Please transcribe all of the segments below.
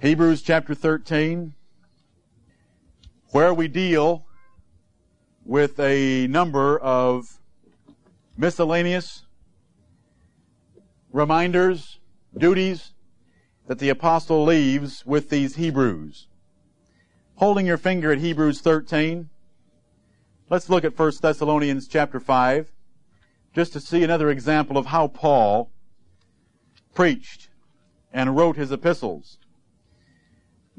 Hebrews chapter 13, where we deal with a number of miscellaneous reminders, duties that the apostle leaves with these Hebrews. Holding your finger at Hebrews 13, let's look at 1 Thessalonians chapter 5, just to see another example of how Paul preached and wrote his epistles.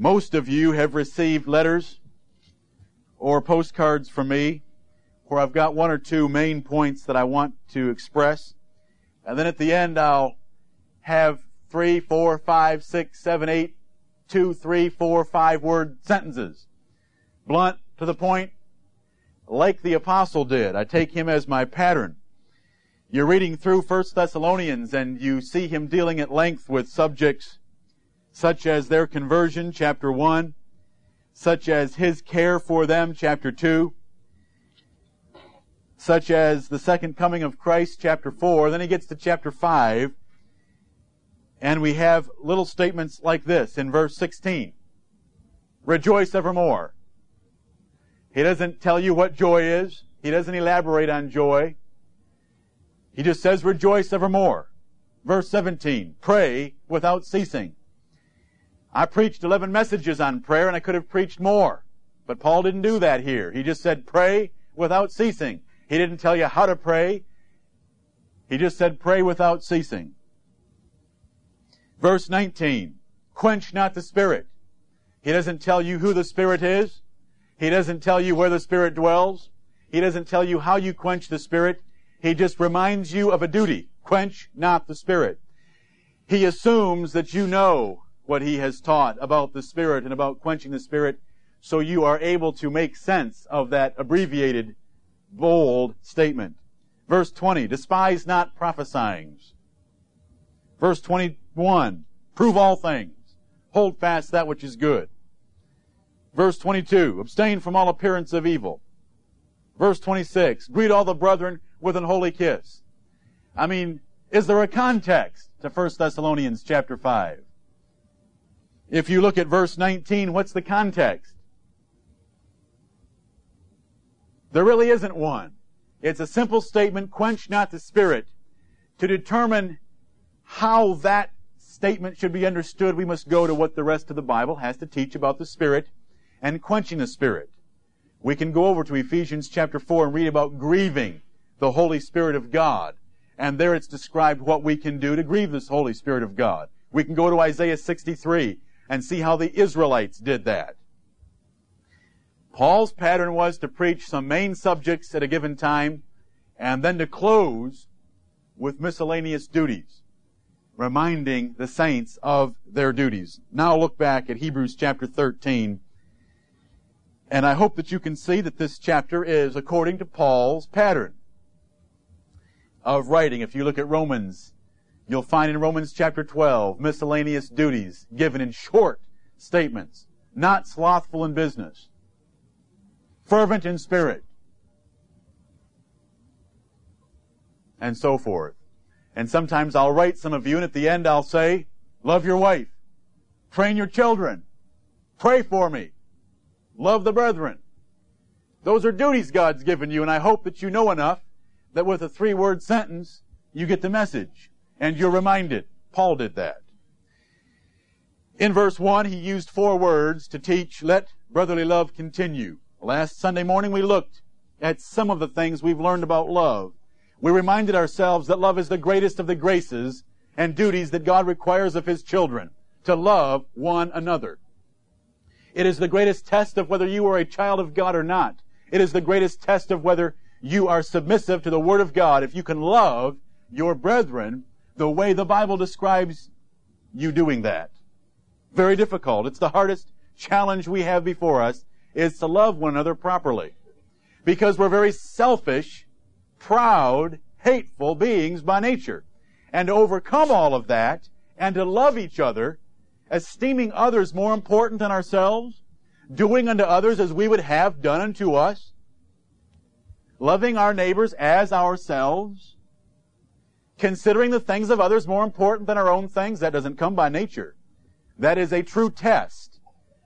Most of you have received letters or postcards from me where I've got one or two main points that I want to express. And then at the end, I'll have three, four, five, six, seven, eight, two, three, four, five word sentences. Blunt, to the point, like the apostle did. I take him as my pattern. You're reading through 1 Thessalonians and you see him dealing at length with subjects such as their conversion, chapter 1, such as his care for them, chapter 2, such as the second coming of Christ, chapter 4. Then he gets to chapter 5, and we have little statements like this in verse 16 Rejoice evermore. He doesn't tell you what joy is, he doesn't elaborate on joy. He just says, Rejoice evermore. Verse 17 Pray without ceasing. I preached 11 messages on prayer and I could have preached more. But Paul didn't do that here. He just said pray without ceasing. He didn't tell you how to pray. He just said pray without ceasing. Verse 19. Quench not the Spirit. He doesn't tell you who the Spirit is. He doesn't tell you where the Spirit dwells. He doesn't tell you how you quench the Spirit. He just reminds you of a duty. Quench not the Spirit. He assumes that you know what he has taught about the Spirit and about quenching the Spirit, so you are able to make sense of that abbreviated, bold statement. Verse 20, despise not prophesying. Verse 21, prove all things. Hold fast that which is good. Verse 22, abstain from all appearance of evil. Verse 26, greet all the brethren with an holy kiss. I mean, is there a context to 1 Thessalonians chapter 5? If you look at verse 19, what's the context? There really isn't one. It's a simple statement, quench not the spirit. To determine how that statement should be understood, we must go to what the rest of the Bible has to teach about the spirit and quenching the spirit. We can go over to Ephesians chapter 4 and read about grieving the Holy Spirit of God. And there it's described what we can do to grieve this Holy Spirit of God. We can go to Isaiah 63 and see how the Israelites did that. Paul's pattern was to preach some main subjects at a given time and then to close with miscellaneous duties, reminding the saints of their duties. Now look back at Hebrews chapter 13. And I hope that you can see that this chapter is according to Paul's pattern of writing. If you look at Romans You'll find in Romans chapter 12 miscellaneous duties given in short statements, not slothful in business, fervent in spirit, and so forth. And sometimes I'll write some of you, and at the end I'll say, Love your wife, train your children, pray for me, love the brethren. Those are duties God's given you, and I hope that you know enough that with a three word sentence, you get the message and you're reminded. Paul did that. In verse 1, he used four words to teach, let brotherly love continue. Last Sunday morning, we looked at some of the things we've learned about love. We reminded ourselves that love is the greatest of the graces and duties that God requires of His children, to love one another. It is the greatest test of whether you are a child of God or not. It is the greatest test of whether you are submissive to the Word of God. If you can love your brethren the way the Bible describes you doing that. Very difficult. It's the hardest challenge we have before us is to love one another properly. Because we're very selfish, proud, hateful beings by nature. And to overcome all of that and to love each other, esteeming others more important than ourselves, doing unto others as we would have done unto us, loving our neighbors as ourselves, considering the things of others more important than our own things, that doesn't come by nature. That is a true test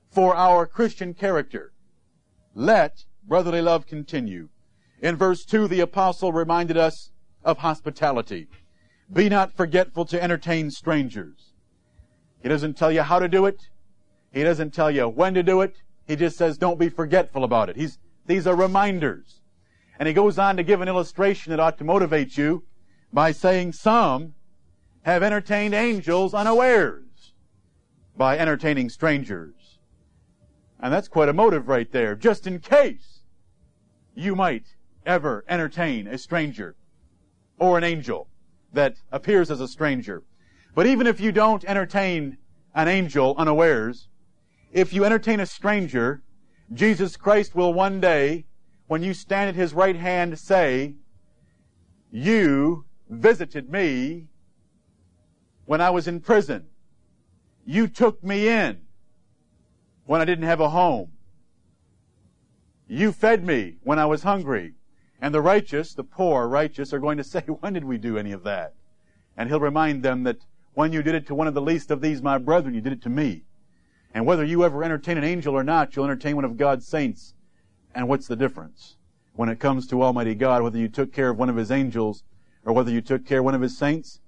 for our Christian character. Let brotherly love continue. In verse 2, the apostle reminded us of hospitality. Be not forgetful to entertain strangers. He doesn't tell you how to do it. He doesn't tell you when to do it. He just says don't be forgetful about it. He's, these are reminders. And he goes on to give an illustration that ought to motivate you by saying some have entertained angels unawares by entertaining strangers. And that's quite a motive right there, just in case you might ever entertain a stranger or an angel that appears as a stranger. But even if you don't entertain an angel unawares, if you entertain a stranger, Jesus Christ will one day, when you stand at his right hand, say, You visited me when I was in prison. You took me in when I didn't have a home. You fed me when I was hungry. And the righteous, the poor righteous, are going to say, When did we do any of that? And he'll remind them that when you did it to one of the least of these, my brethren, you did it to me. And whether you ever entertain an angel or not, you'll entertain one of God's saints. And what's the difference? When it comes to Almighty God, whether you took care of one of His angels or whether you took care of one of His saints,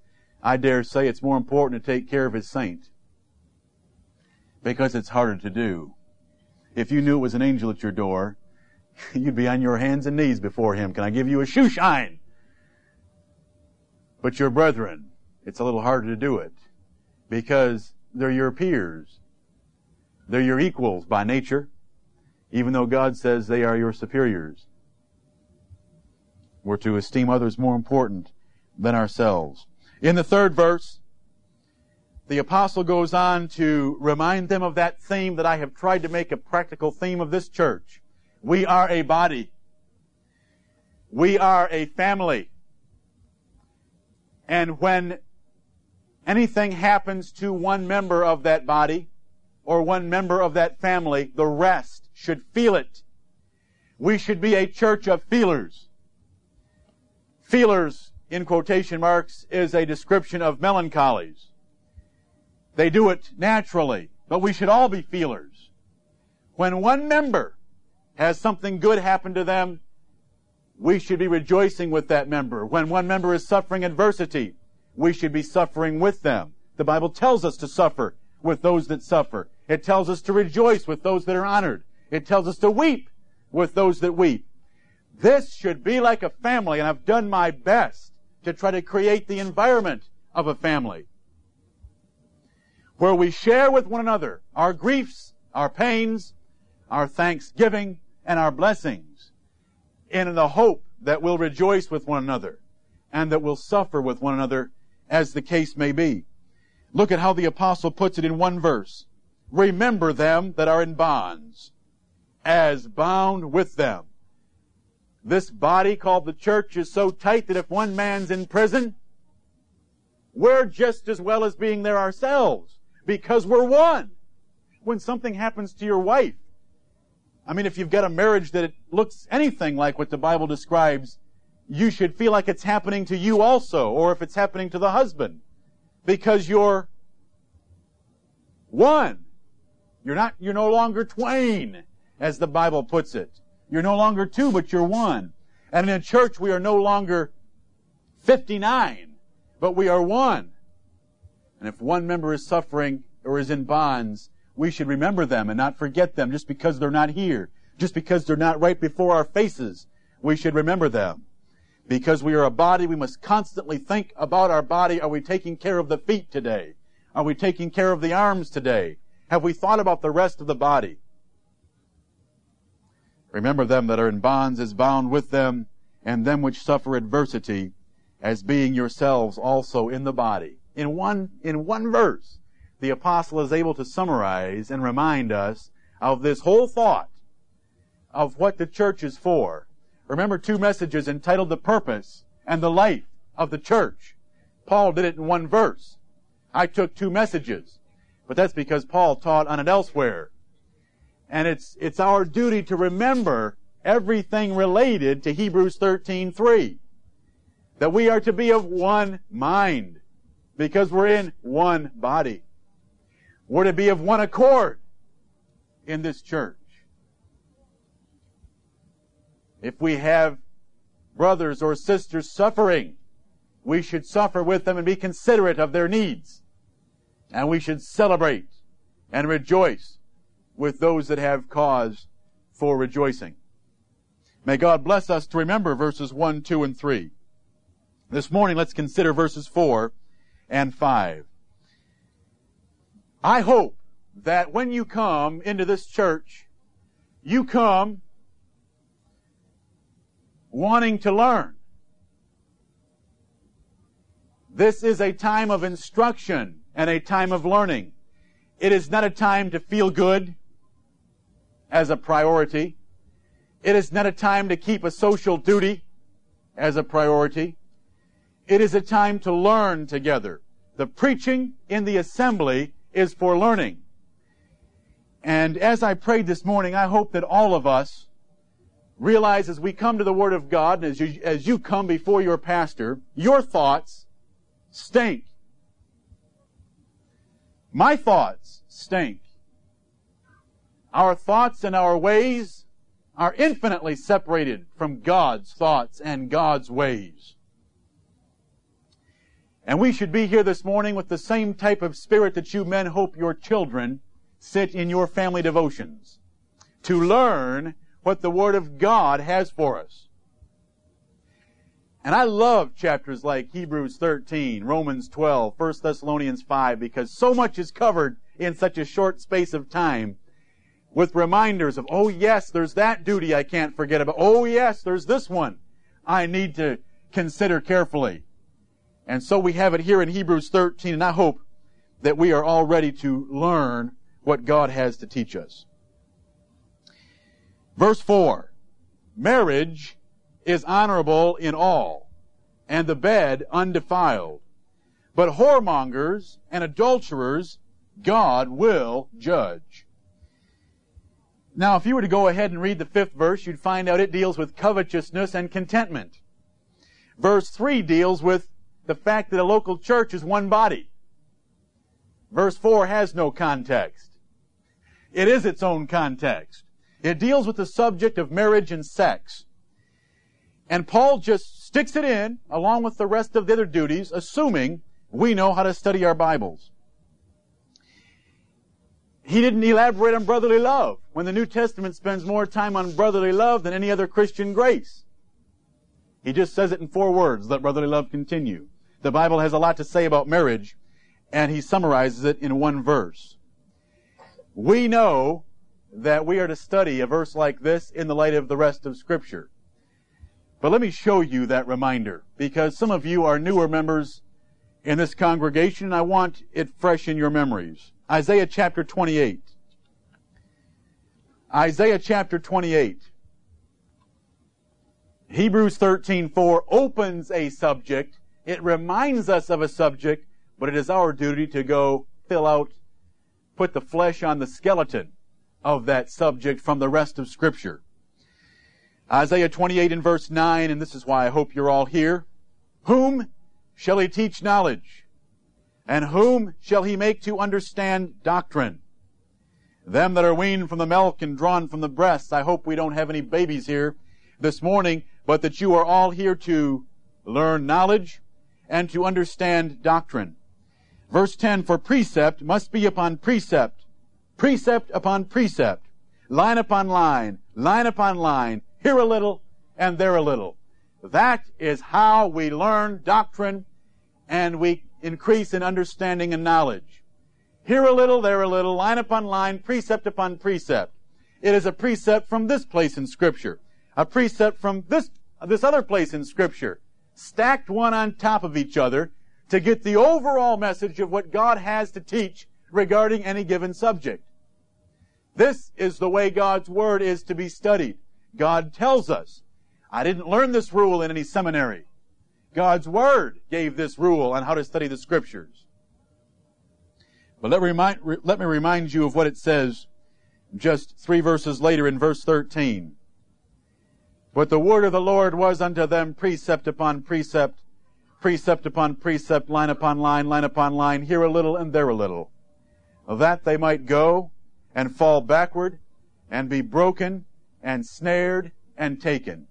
I dare say it's more important to take care of His saint. Because it's harder to do. If you knew it was an angel at your door, you'd be on your hands and knees before him. Can I give you a shoe shine? But your brethren, it's a little harder to do it because they're your peers. They're your equals by nature, even though God says they are your superiors. We're to esteem others more important than ourselves. In the third verse, the apostle goes on to remind them of that theme that I have tried to make a practical theme of this church. We are a body. We are a family. And when anything happens to one member of that body or one member of that family, the rest should feel it. We should be a church of feelers. Feelers, in quotation marks, is a description of melancholies. They do it naturally, but we should all be feelers. When one member has something good happen to them, we should be rejoicing with that member. When one member is suffering adversity, we should be suffering with them. The Bible tells us to suffer with those that suffer. It tells us to rejoice with those that are honored. It tells us to weep with those that weep. This should be like a family, and I've done my best to try to create the environment of a family where we share with one another our griefs, our pains, our thanksgiving, and our blessings in the hope that we'll rejoice with one another and that we'll suffer with one another as the case may be. Look at how the apostle puts it in one verse. Remember them that are in bonds as bound with them. This body called the church is so tight that if one man's in prison, we're just as well as being there ourselves because we're one. When something happens to your wife, I mean, if you've got a marriage that looks anything like what the Bible describes, you should feel like it's happening to you also, or if it's happening to the husband, because you're one. You're not, you're no longer twain, as the Bible puts it. You're no longer two, but you're one. And in a church, we are no longer 59, but we are one. And if one member is suffering or is in bonds, we should remember them and not forget them just because they're not here, just because they're not right before our faces. We should remember them. Because we are a body, we must constantly think about our body. Are we taking care of the feet today? Are we taking care of the arms today? Have we thought about the rest of the body? Remember them that are in bonds as bound with them, and them which suffer adversity as being yourselves also in the body. In one, in one verse, the apostle is able to summarize and remind us of this whole thought of what the church is for. Remember two messages entitled The Purpose and the Life of the Church. Paul did it in one verse. I took two messages, but that's because Paul taught on it elsewhere. And it's, it's our duty to remember everything related to Hebrews 13:3. That we are to be of one mind because we're in one body. We're to be of one accord in this church. If we have brothers or sisters suffering, we should suffer with them and be considerate of their needs. And we should celebrate and rejoice with those that have cause for rejoicing. May God bless us to remember verses 1, 2, and 3. This morning, let's consider verses 4 and 5. I hope that when you come into this church, you come wanting to learn. This is a time of instruction and a time of learning. It is not a time to feel good as a priority. It is not a time to keep a social duty as a priority. It is a time to learn together. The preaching in the assembly is for learning. And as I prayed this morning, I hope that all of us realize as we come to the Word of God, and as you, as you come before your pastor, your thoughts stink. My thoughts stink. Our thoughts and our ways are infinitely separated from God's thoughts and God's ways. And we should be here this morning with the same type of spirit that you men hope your children sit in your family devotions. To learn what the Word of God has for us. And I love chapters like Hebrews 13, Romans 12, 1 Thessalonians 5, because so much is covered in such a short space of time with reminders of, oh yes, there's that duty I can't forget about. Oh yes, there's this one I need to consider carefully. And so we have it here in Hebrews 13, and I hope that we are all ready to learn what God has to teach us. Verse 4. Marriage is honorable in all, and the bed undefiled. But whoremongers and adulterers God will judge. Now, if you were to go ahead and read the fifth verse, you'd find out it deals with covetousness and contentment. Verse 3 deals with the fact that a local church is one body. Verse 4 has no context. It is its own context. It deals with the subject of marriage and sex. And Paul just sticks it in along with the rest of the other duties, assuming we know how to study our Bibles. He didn't elaborate on brotherly love when the New Testament spends more time on brotherly love than any other Christian grace. He just says it in four words, let brotherly love continue. The Bible has a lot to say about marriage, and he summarizes it in one verse. We know that we are to study a verse like this in the light of the rest of Scripture. But let me show you that reminder, because some of you are newer members in this congregation, and I want it fresh in your memories. Isaiah chapter 28. Isaiah chapter 28. Hebrews 13:4 opens a subject it reminds us of a subject, but it is our duty to go fill out, put the flesh on the skeleton of that subject from the rest of Scripture. Isaiah 28 and verse 9, and this is why I hope you're all here. Whom shall he teach knowledge? And whom shall he make to understand doctrine? Them that are weaned from the milk and drawn from the breasts. I hope we don't have any babies here this morning, but that you are all here to learn knowledge, and to understand doctrine. Verse 10, for precept must be upon precept, precept upon precept, line upon line, line upon line, here a little and there a little. That is how we learn doctrine and we increase in understanding and knowledge. Here a little, there a little, line upon line, precept upon precept. It is a precept from this place in scripture, a precept from this, this other place in scripture, stacked one on top of each other to get the overall message of what God has to teach regarding any given subject. This is the way God's Word is to be studied. God tells us. I didn't learn this rule in any seminary. God's Word gave this rule on how to study the Scriptures. But let, remind, let me remind you of what it says just three verses later in verse 13. But the word of the Lord was unto them precept upon precept, precept upon precept, line upon line, line upon line, here a little and there a little. that they might go and fall backward and be broken and snared and taken.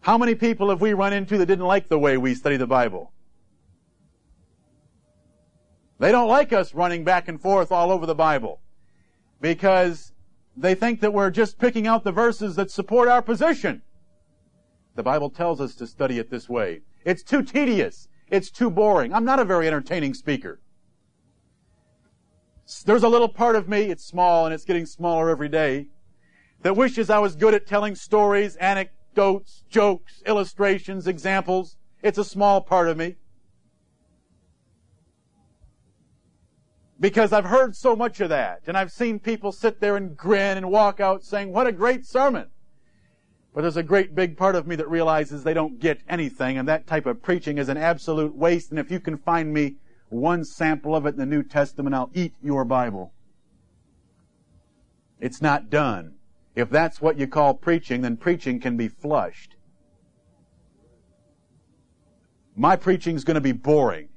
How many people have we run into that didn't like the way we study the Bible? They don't like us running back and forth all over the Bible because they think that we're just picking out the verses that support our position. The Bible tells us to study it this way. It's too tedious. It's too boring. I'm not a very entertaining speaker. There's a little part of me, it's small and it's getting smaller every day, that wishes I was good at telling stories, anecdotes, jokes, illustrations, examples. It's a small part of me. Because I've heard so much of that, and I've seen people sit there and grin and walk out saying, what a great sermon. But there's a great big part of me that realizes they don't get anything, and that type of preaching is an absolute waste, and if you can find me one sample of it in the New Testament, I'll eat your Bible. It's not done. If that's what you call preaching, then preaching can be flushed. My preaching is going to be boring.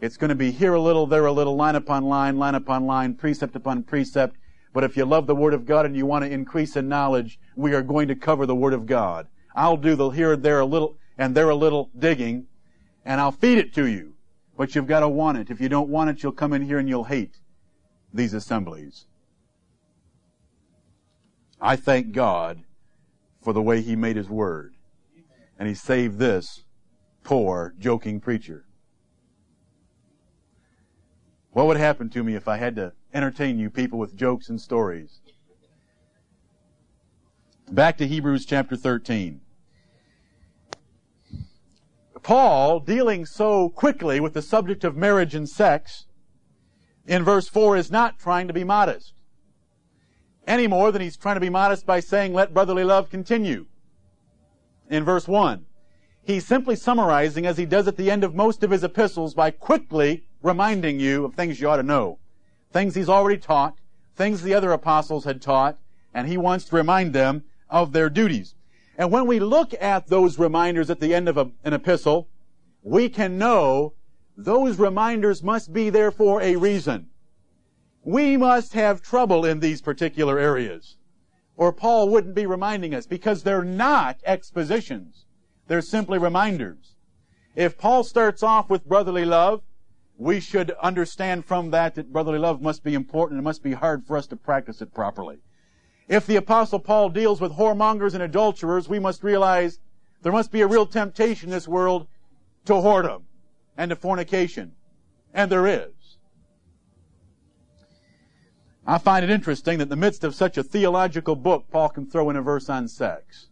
It's going to be here a little, there a little, line upon line, line upon line, precept upon precept. But if you love the Word of God and you want to increase in knowledge, we are going to cover the Word of God. I'll do the here and there a little, and there a little digging, and I'll feed it to you. But you've got to want it. If you don't want it, you'll come in here and you'll hate these assemblies. I thank God for the way He made His Word. And He saved this poor, joking preacher. What would happen to me if I had to entertain you people with jokes and stories? Back to Hebrews chapter 13. Paul, dealing so quickly with the subject of marriage and sex, in verse 4 is not trying to be modest. Any more than he's trying to be modest by saying, let brotherly love continue. In verse 1. He's simply summarizing, as he does at the end of most of his epistles, by quickly reminding you of things you ought to know. Things he's already taught, things the other apostles had taught, and he wants to remind them of their duties. And when we look at those reminders at the end of a, an epistle, we can know those reminders must be there for a reason. We must have trouble in these particular areas. Or Paul wouldn't be reminding us because they're not expositions. They're simply reminders. If Paul starts off with brotherly love, we should understand from that that brotherly love must be important and must be hard for us to practice it properly. If the apostle Paul deals with whoremongers and adulterers, we must realize there must be a real temptation in this world to whoredom and to fornication. And there is. I find it interesting that in the midst of such a theological book, Paul can throw in a verse on sex.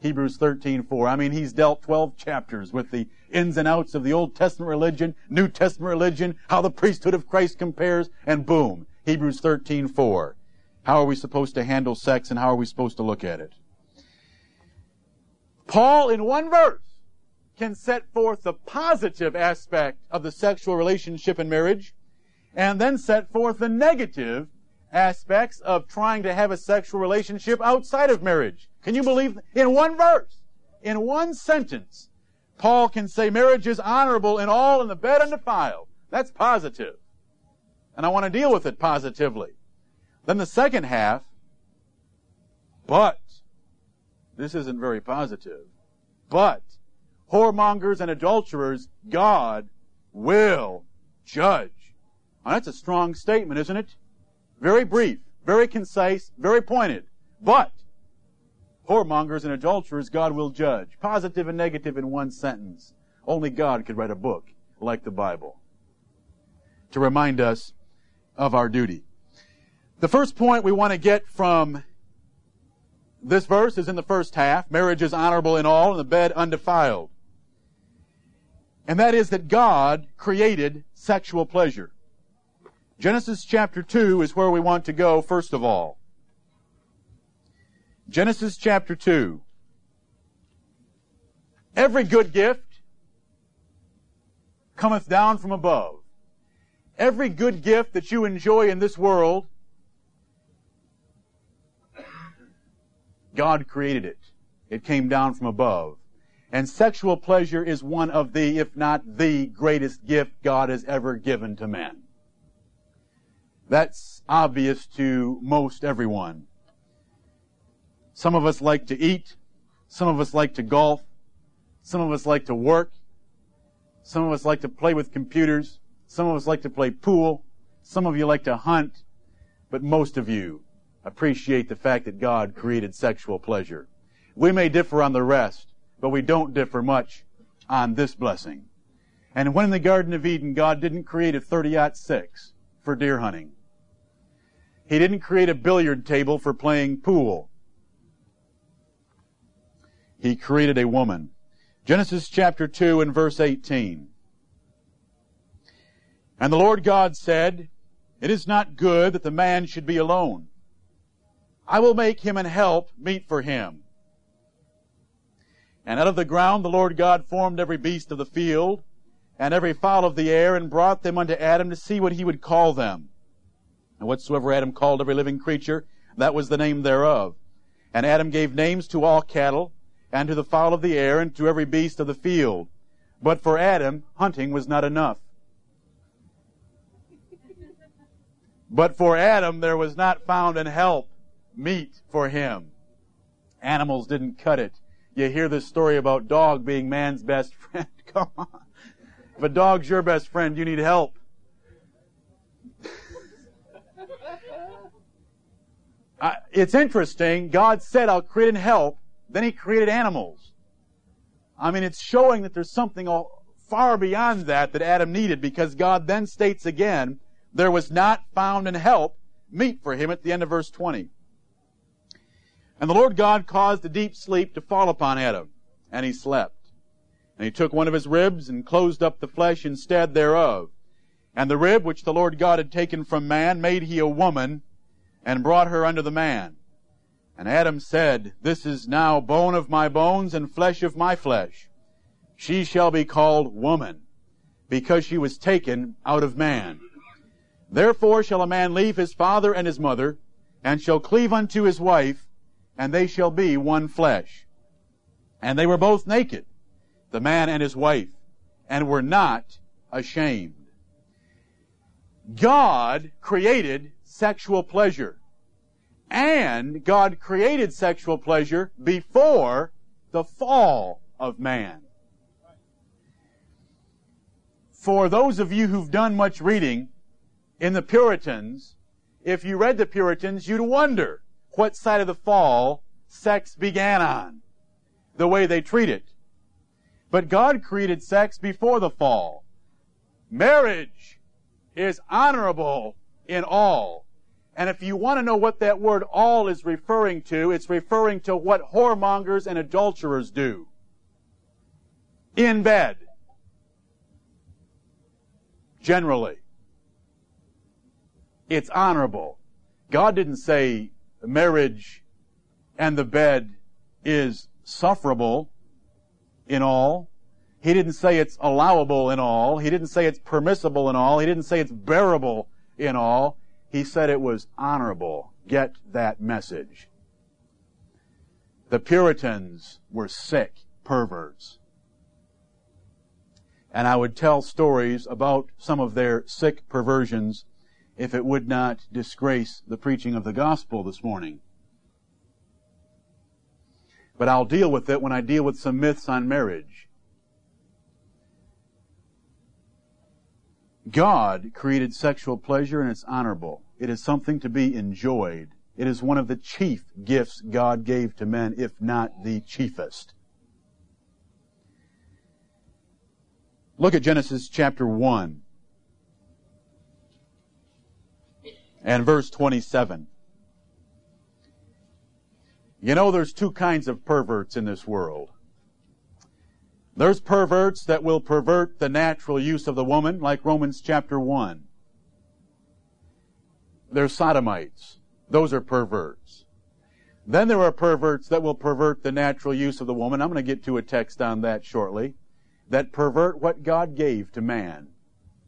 Hebrews 13:4. I mean, he's dealt 12 chapters with the ins and outs of the Old Testament religion, New Testament religion, how the priesthood of Christ compares, and boom, Hebrews 13:4. How are we supposed to handle sex and how are we supposed to look at it? Paul, in one verse, can set forth the positive aspect of the sexual relationship in marriage and then set forth the negative aspects of trying to have a sexual relationship outside of marriage. Can you believe? In one verse, in one sentence, Paul can say marriage is honorable in all in the bed undefiled. That's positive. And I want to deal with it positively. Then the second half, but, this isn't very positive, but, whoremongers and adulterers, God will judge. That's a strong statement, isn't it? Very brief, very concise, very pointed. But, whoremongers and adulterers God will judge. Positive and negative in one sentence. Only God could write a book like the Bible to remind us of our duty. The first point we want to get from this verse is in the first half. Marriage is honorable in all and the bed undefiled. And that is that God created sexual pleasure. Genesis chapter 2 is where we want to go first of all. Genesis chapter 2. Every good gift cometh down from above. Every good gift that you enjoy in this world, God created it. It came down from above. And sexual pleasure is one of the, if not the greatest gift God has ever given to men. That's obvious to most everyone. Some of us like to eat. Some of us like to golf. Some of us like to work. Some of us like to play with computers. Some of us like to play pool. Some of you like to hunt. But most of you appreciate the fact that God created sexual pleasure. We may differ on the rest, but we don't differ much on this blessing. And when in the Garden of Eden, God didn't create a 30 6 for deer hunting. He didn't create a billiard table for playing pool. He created a woman. Genesis chapter 2 and verse 18. And the Lord God said, It is not good that the man should be alone. I will make him an help meet for him. And out of the ground the Lord God formed every beast of the field, and every fowl of the air, and brought them unto Adam to see what he would call them. And whatsoever Adam called every living creature, that was the name thereof. And Adam gave names to all cattle, and to the fowl of the air, and to every beast of the field. But for Adam, hunting was not enough. But for Adam, there was not found an help meet for him. Animals didn't cut it. You hear this story about dog being man's best friend. Come on. If a dog's your best friend, you need help. Uh, it's interesting. God said, I'll create and help. Then he created animals. I mean, it's showing that there's something far beyond that that Adam needed because God then states again, there was not found an help meet for him at the end of verse 20. And the Lord God caused a deep sleep to fall upon Adam, and he slept. And he took one of his ribs and closed up the flesh instead thereof. And the rib which the Lord God had taken from man made he a woman, and brought her unto the man. And Adam said, This is now bone of my bones and flesh of my flesh. She shall be called woman, because she was taken out of man. Therefore shall a man leave his father and his mother, and shall cleave unto his wife, and they shall be one flesh. And they were both naked, the man and his wife, and were not ashamed. God created sexual pleasure. And God created sexual pleasure before the fall of man. For those of you who've done much reading in the Puritans, if you read the Puritans, you'd wonder what side of the fall sex began on, the way they treat it. But God created sex before the fall. Marriage is honorable in all. And if you want to know what that word all is referring to, it's referring to what whoremongers and adulterers do. In bed. Generally. It's honorable. God didn't say marriage and the bed is sufferable in all. He didn't say it's allowable in all. He didn't say it's permissible in all. He didn't say it's bearable in all. He said it was honorable. Get that message. The Puritans were sick perverts. And I would tell stories about some of their sick perversions if it would not disgrace the preaching of the gospel this morning. But I'll deal with it when I deal with some myths on marriage. God created sexual pleasure and it's honorable. It is something to be enjoyed. It is one of the chief gifts God gave to men, if not the chiefest. Look at Genesis chapter 1 and verse 27. You know, there's two kinds of perverts in this world. There's perverts that will pervert the natural use of the woman, like Romans chapter 1. There's sodomites. Those are perverts. Then there are perverts that will pervert the natural use of the woman. I'm going to get to a text on that shortly. That pervert what God gave to man.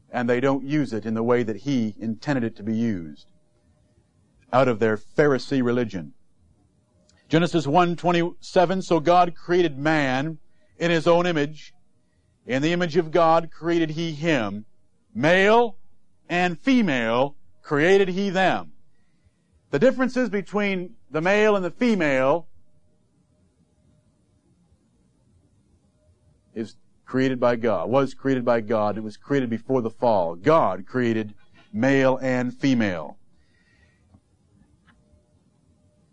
And they don't use it in the way that He intended it to be used. Out of their Pharisee religion. Genesis 1:27 so God created man in his own image. In the image of God created he him. Male and female created he them. The differences between the male and the female is created by God, was created by God. It was created before the fall. God created male and female.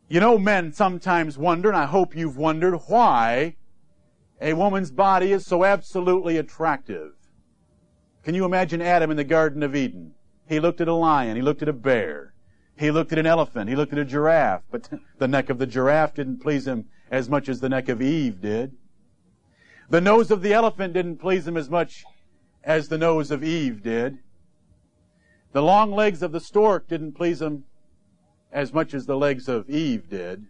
You know, men sometimes wonder, and I hope you've wondered, why a woman's body is so absolutely attractive. Can you imagine Adam in the Garden of Eden? He looked at a lion, he looked at a bear, he looked at an elephant, he looked at a giraffe, but the neck of the giraffe didn't please him as much as the neck of Eve did. The nose of the elephant didn't please him as much as the nose of Eve did. The long legs of the stork didn't please him as much as the legs of Eve did.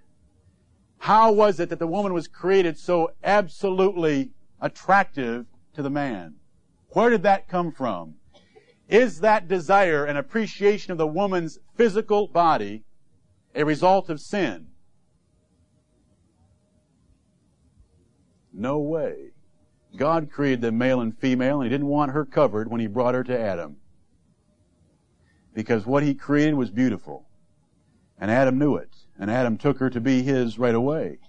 How was it that the woman was created so absolutely attractive to the man? Where did that come from? Is that desire and appreciation of the woman's physical body a result of sin? No way. God created the male and female, and He didn't want her covered when He brought her to Adam. Because what He created was beautiful. And Adam knew it. And Adam took her to be his right away.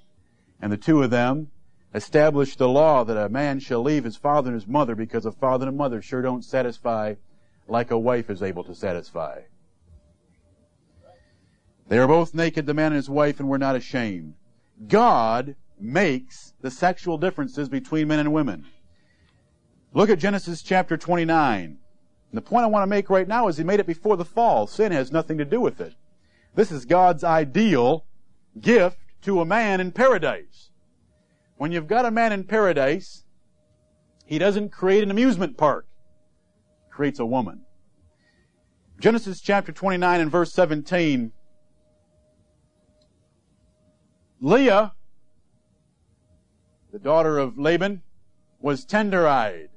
And the two of them established the law that a man shall leave his father and his mother because a father and a mother sure don't satisfy like a wife is able to satisfy. They are both naked, the man and his wife, and were not ashamed. God makes the sexual differences between men and women. Look at Genesis chapter 29. And the point I want to make right now is he made it before the fall. Sin has nothing to do with it. This is God's ideal gift to a man in paradise. When you've got a man in paradise, he doesn't create an amusement park. He creates a woman. Genesis chapter 29 and verse 17. Leah, the daughter of Laban, was tender-eyed.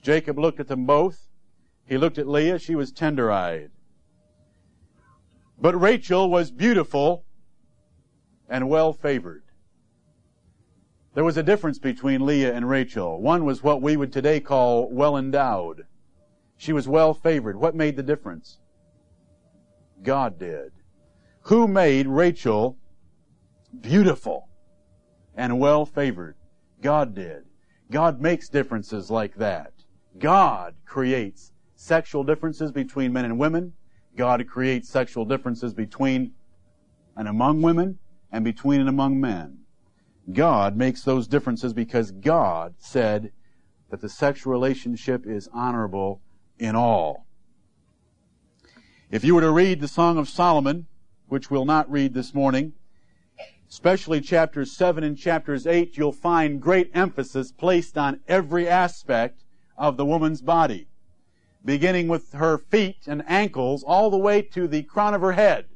Jacob looked at them both. He looked at Leah. She was tender-eyed. But Rachel was beautiful and well favored. There was a difference between Leah and Rachel. One was what we would today call well endowed. She was well favored. What made the difference? God did. Who made Rachel beautiful and well favored? God did. God makes differences like that. God creates sexual differences between men and women. God creates sexual differences between and among women and between and among men. God makes those differences because God said that the sexual relationship is honorable in all. If you were to read the Song of Solomon, which we'll not read this morning, especially chapters 7 and chapters 8, you'll find great emphasis placed on every aspect of the woman's body beginning with her feet and ankles all the way to the crown of her head.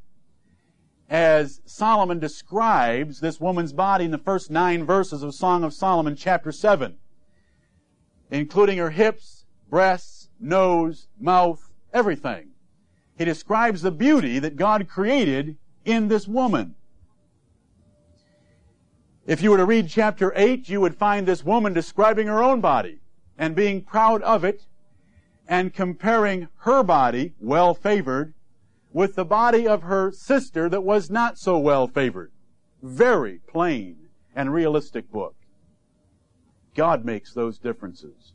As Solomon describes this woman's body in the first nine verses of Song of Solomon, chapter 7, including her hips, breasts, nose, mouth, everything. He describes the beauty that God created in this woman. If you were to read chapter 8, you would find this woman describing her own body and being proud of it and comparing her body, well favored, with the body of her sister that was not so well favored. Very plain and realistic book. God makes those differences.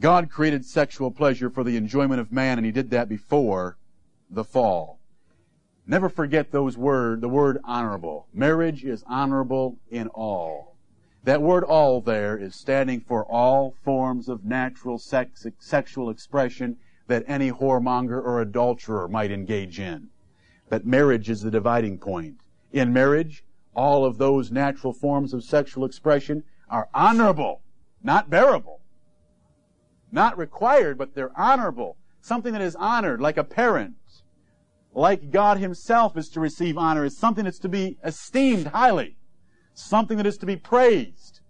God created sexual pleasure for the enjoyment of man, and He did that before the fall. Never forget those word, the word honorable. Marriage is honorable in all. That word all there is standing for all forms of natural sex, sexual expression that any whoremonger or adulterer might engage in. But marriage is the dividing point. In marriage, all of those natural forms of sexual expression are honorable, not bearable. Not required, but they're honorable. Something that is honored, like a parent, like God Himself is to receive honor, is something that's to be esteemed highly something that is to be praised.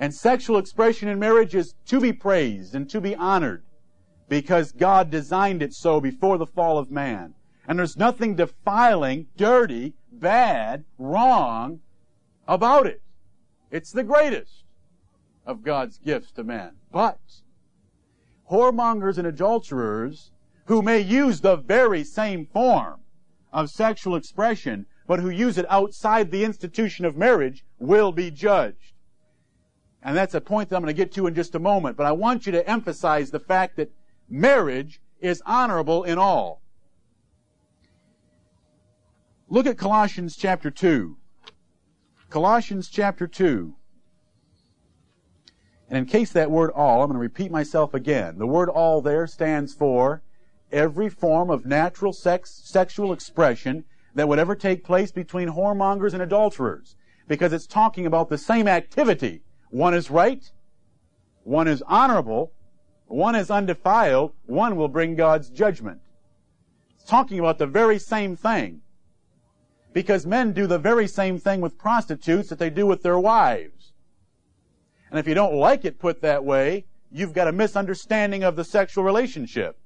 And sexual expression in marriage is to be praised and to be honored because God designed it so before the fall of man. And there's nothing defiling, dirty, bad, wrong about it. It's the greatest of God's gifts to man. But whoremongers and adulterers who may use the very same form of sexual expression, but who use it outside the institution of marriage will be judged. And that's a point that I'm going to get to in just a moment, but I want you to emphasize the fact that marriage is honorable in all. Look at Colossians chapter 2. Colossians chapter 2. And in case that word all, I'm going to repeat myself again. The word all there stands for every form of natural sex, sexual expression that would ever take place between whoremongers and adulterers. Because it's talking about the same activity. One is right, one is honorable, one is undefiled, one will bring God's judgment. It's talking about the very same thing. Because men do the very same thing with prostitutes that they do with their wives. And if you don't like it put that way, you've got a misunderstanding of the sexual relationship.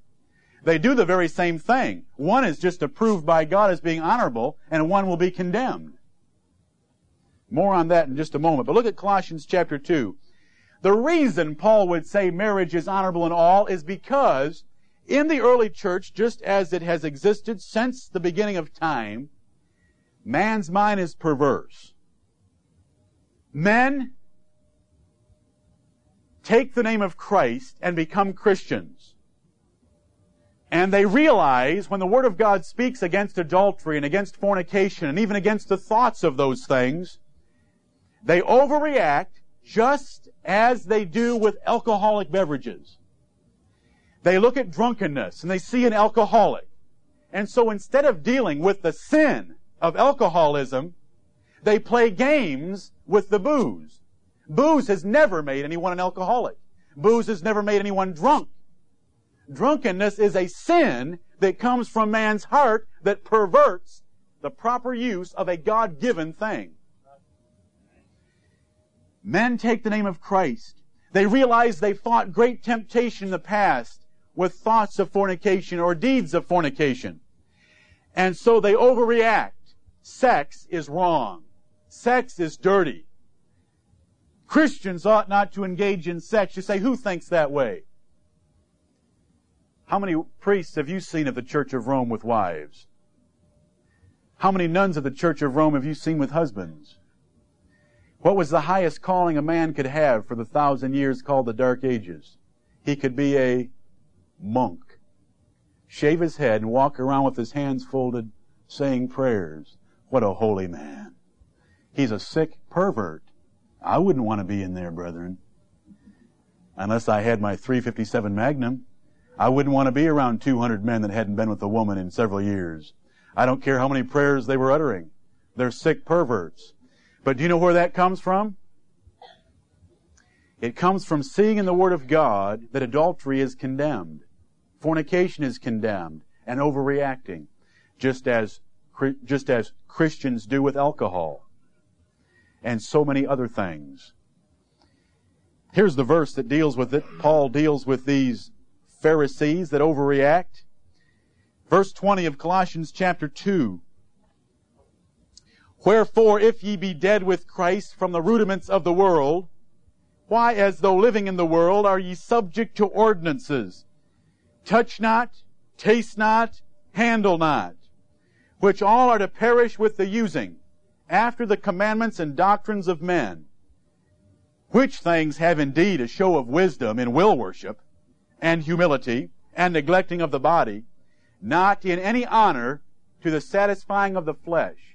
They do the very same thing. One is just approved by God as being honorable, and one will be condemned. More on that in just a moment. But look at Colossians chapter 2. The reason Paul would say marriage is honorable in all is because in the early church, just as it has existed since the beginning of time, man's mind is perverse. Men take the name of Christ and become Christians. And they realize when the Word of God speaks against adultery and against fornication and even against the thoughts of those things, they overreact just as they do with alcoholic beverages. They look at drunkenness and they see an alcoholic. And so instead of dealing with the sin of alcoholism, they play games with the booze. Booze has never made anyone an alcoholic. Booze has never made anyone drunk. Drunkenness is a sin that comes from man's heart that perverts the proper use of a God-given thing. Men take the name of Christ. They realize they fought great temptation in the past with thoughts of fornication or deeds of fornication. And so they overreact. Sex is wrong. Sex is dirty. Christians ought not to engage in sex. You say, who thinks that way? How many priests have you seen of the Church of Rome with wives? How many nuns of the Church of Rome have you seen with husbands? What was the highest calling a man could have for the thousand years called the Dark Ages? He could be a monk. Shave his head and walk around with his hands folded saying prayers. What a holy man. He's a sick pervert. I wouldn't want to be in there, brethren. Unless I had my 357 Magnum. I wouldn't want to be around 200 men that hadn't been with a woman in several years. I don't care how many prayers they were uttering. They're sick perverts. But do you know where that comes from? It comes from seeing in the Word of God that adultery is condemned, fornication is condemned, and overreacting, just as, just as Christians do with alcohol, and so many other things. Here's the verse that deals with it. Paul deals with these Pharisees that overreact. Verse 20 of Colossians chapter 2. Wherefore, if ye be dead with Christ from the rudiments of the world, why, as though living in the world, are ye subject to ordinances? Touch not, taste not, handle not, which all are to perish with the using, after the commandments and doctrines of men, which things have indeed a show of wisdom in will worship, and humility, and neglecting of the body, not in any honor to the satisfying of the flesh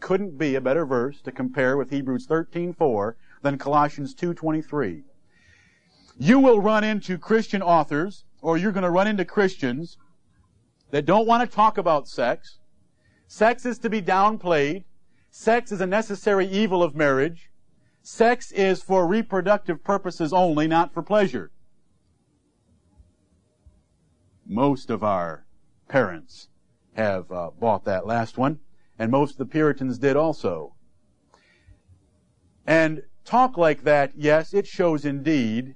couldn't be a better verse to compare with Hebrews 13:4 than Colossians 2:23. You will run into Christian authors or you're going to run into Christians that don't want to talk about sex. Sex is to be downplayed. Sex is a necessary evil of marriage. Sex is for reproductive purposes only, not for pleasure. Most of our parents have uh, bought that last one and most of the Puritans did also. And talk like that, yes, it shows indeed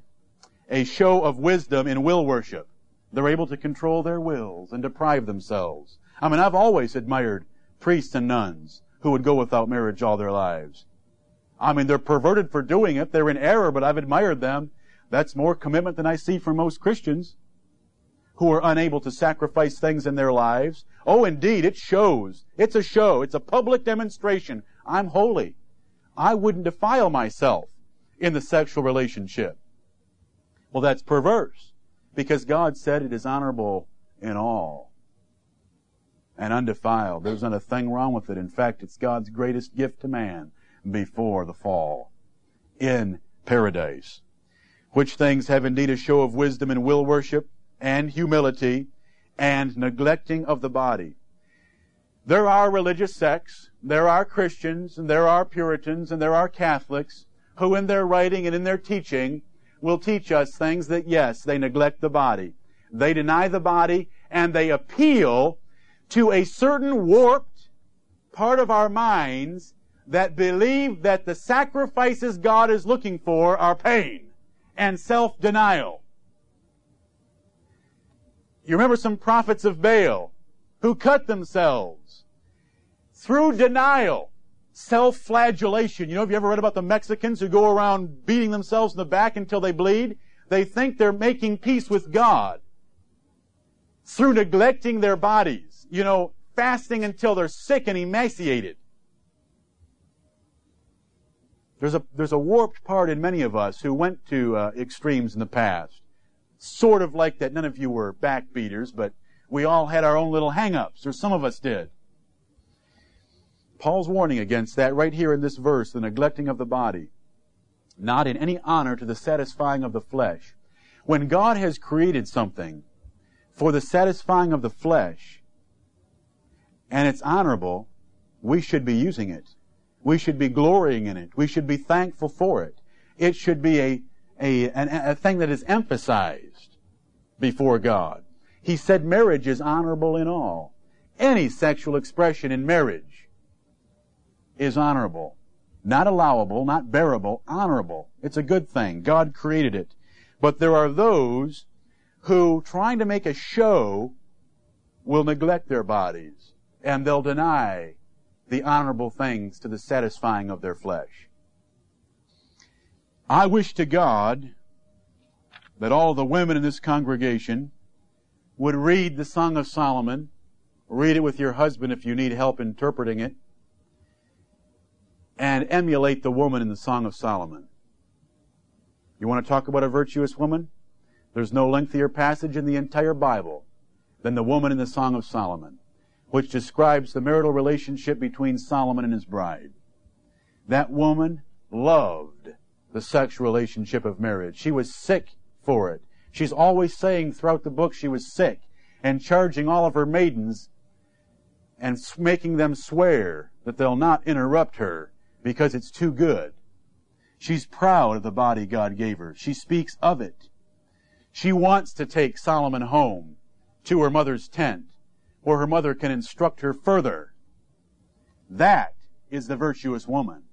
a show of wisdom in will worship. They're able to control their wills and deprive themselves. I mean, I've always admired priests and nuns who would go without marriage all their lives. I mean, they're perverted for doing it. They're in error, but I've admired them. That's more commitment than I see from most Christians who are unable to sacrifice things in their lives. Oh, indeed, it shows. It's a show. It's a public demonstration. I'm holy. I wouldn't defile myself in the sexual relationship. Well, that's perverse because God said it is honorable in all and undefiled. There's not a thing wrong with it. In fact, it's God's greatest gift to man before the fall in paradise. Which things have indeed a show of wisdom and will worship and humility and neglecting of the body. There are religious sects, there are Christians, and there are Puritans, and there are Catholics who in their writing and in their teaching will teach us things that yes, they neglect the body. They deny the body and they appeal to a certain warped part of our minds that believe that the sacrifices God is looking for are pain and self-denial. You remember some prophets of Baal who cut themselves through denial, self-flagellation. You know, have you ever read about the Mexicans who go around beating themselves in the back until they bleed? They think they're making peace with God through neglecting their bodies. You know, fasting until they're sick and emaciated. There's a, there's a warped part in many of us who went to uh, extremes in the past sort of like that. None of you were backbeaters, but we all had our own little hang-ups, or some of us did. Paul's warning against that right here in this verse, the neglecting of the body, not in any honor to the satisfying of the flesh. When God has created something for the satisfying of the flesh, and it's honorable, we should be using it. We should be glorying in it. We should be thankful for it. It should be a, a, a thing that is emphasized before God. He said marriage is honorable in all. Any sexual expression in marriage is honorable. Not allowable, not bearable, honorable. It's a good thing. God created it. But there are those who, trying to make a show, will neglect their bodies and they'll deny the honorable things to the satisfying of their flesh. I wish to God that all the women in this congregation would read the Song of Solomon, read it with your husband if you need help interpreting it, and emulate the woman in the Song of Solomon. You want to talk about a virtuous woman? There's no lengthier passage in the entire Bible than the woman in the Song of Solomon, which describes the marital relationship between Solomon and his bride. That woman loved the sexual relationship of marriage. She was sick for it. She's always saying throughout the book she was sick and charging all of her maidens and making them swear that they'll not interrupt her because it's too good. She's proud of the body God gave her. She speaks of it. She wants to take Solomon home to her mother's tent where her mother can instruct her further. That is the virtuous woman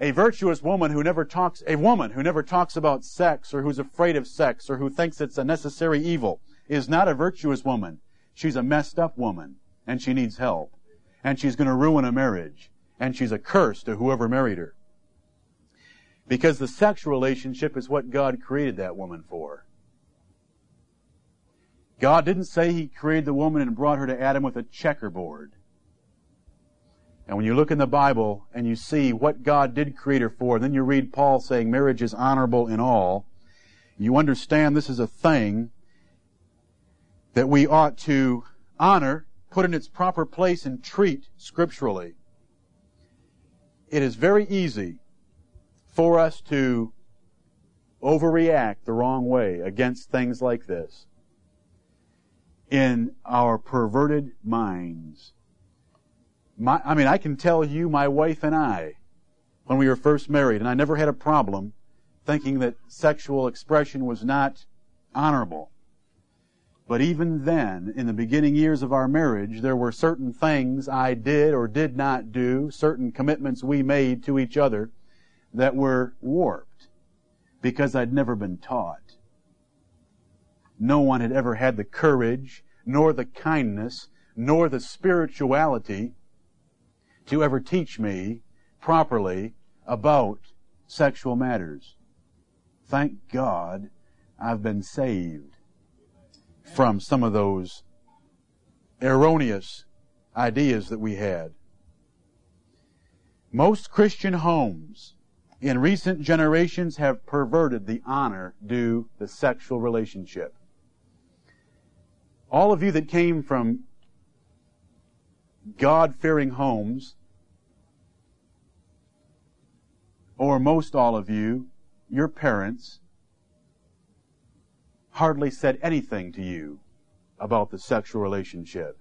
a virtuous woman who never talks, a woman who never talks about sex or who's afraid of sex or who thinks it's a necessary evil is not a virtuous woman. She's a messed up woman and she needs help. And she's going to ruin a marriage. And she's a curse to whoever married her. Because the sexual relationship is what God created that woman for. God didn't say He created the woman and brought her to Adam with a checkerboard. And when you look in the Bible and you see what God did create her for, then you read Paul saying marriage is honorable in all, you understand this is a thing that we ought to honor, put in its proper place, and treat scripturally. It is very easy for us to overreact the wrong way against things like this in our perverted minds. My, I mean, I can tell you, my wife and I, when we were first married, and I never had a problem thinking that sexual expression was not honorable. But even then, in the beginning years of our marriage, there were certain things I did or did not do, certain commitments we made to each other that were warped because I'd never been taught. No one had ever had the courage, nor the kindness, nor the spirituality to ever teach me properly about sexual matters. thank God I've been saved from some of those erroneous ideas that we had. Most Christian homes in recent generations have perverted the honor due the sexual relationship. All of you that came from God fearing homes, or most all of you, your parents, hardly said anything to you about the sexual relationship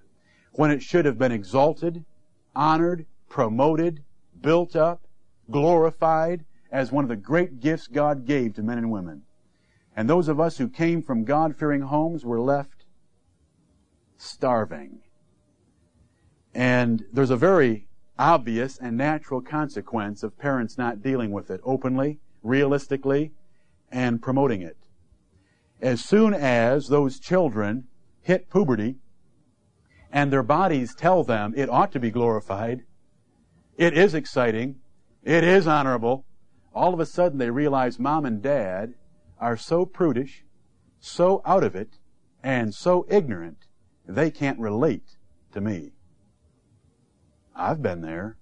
when it should have been exalted, honored, promoted, built up, glorified as one of the great gifts God gave to men and women. And those of us who came from God fearing homes were left starving. And there's a very obvious and natural consequence of parents not dealing with it openly, realistically, and promoting it. As soon as those children hit puberty and their bodies tell them it ought to be glorified, it is exciting, it is honorable, all of a sudden they realize mom and dad are so prudish, so out of it, and so ignorant, they can't relate to me. I've been there,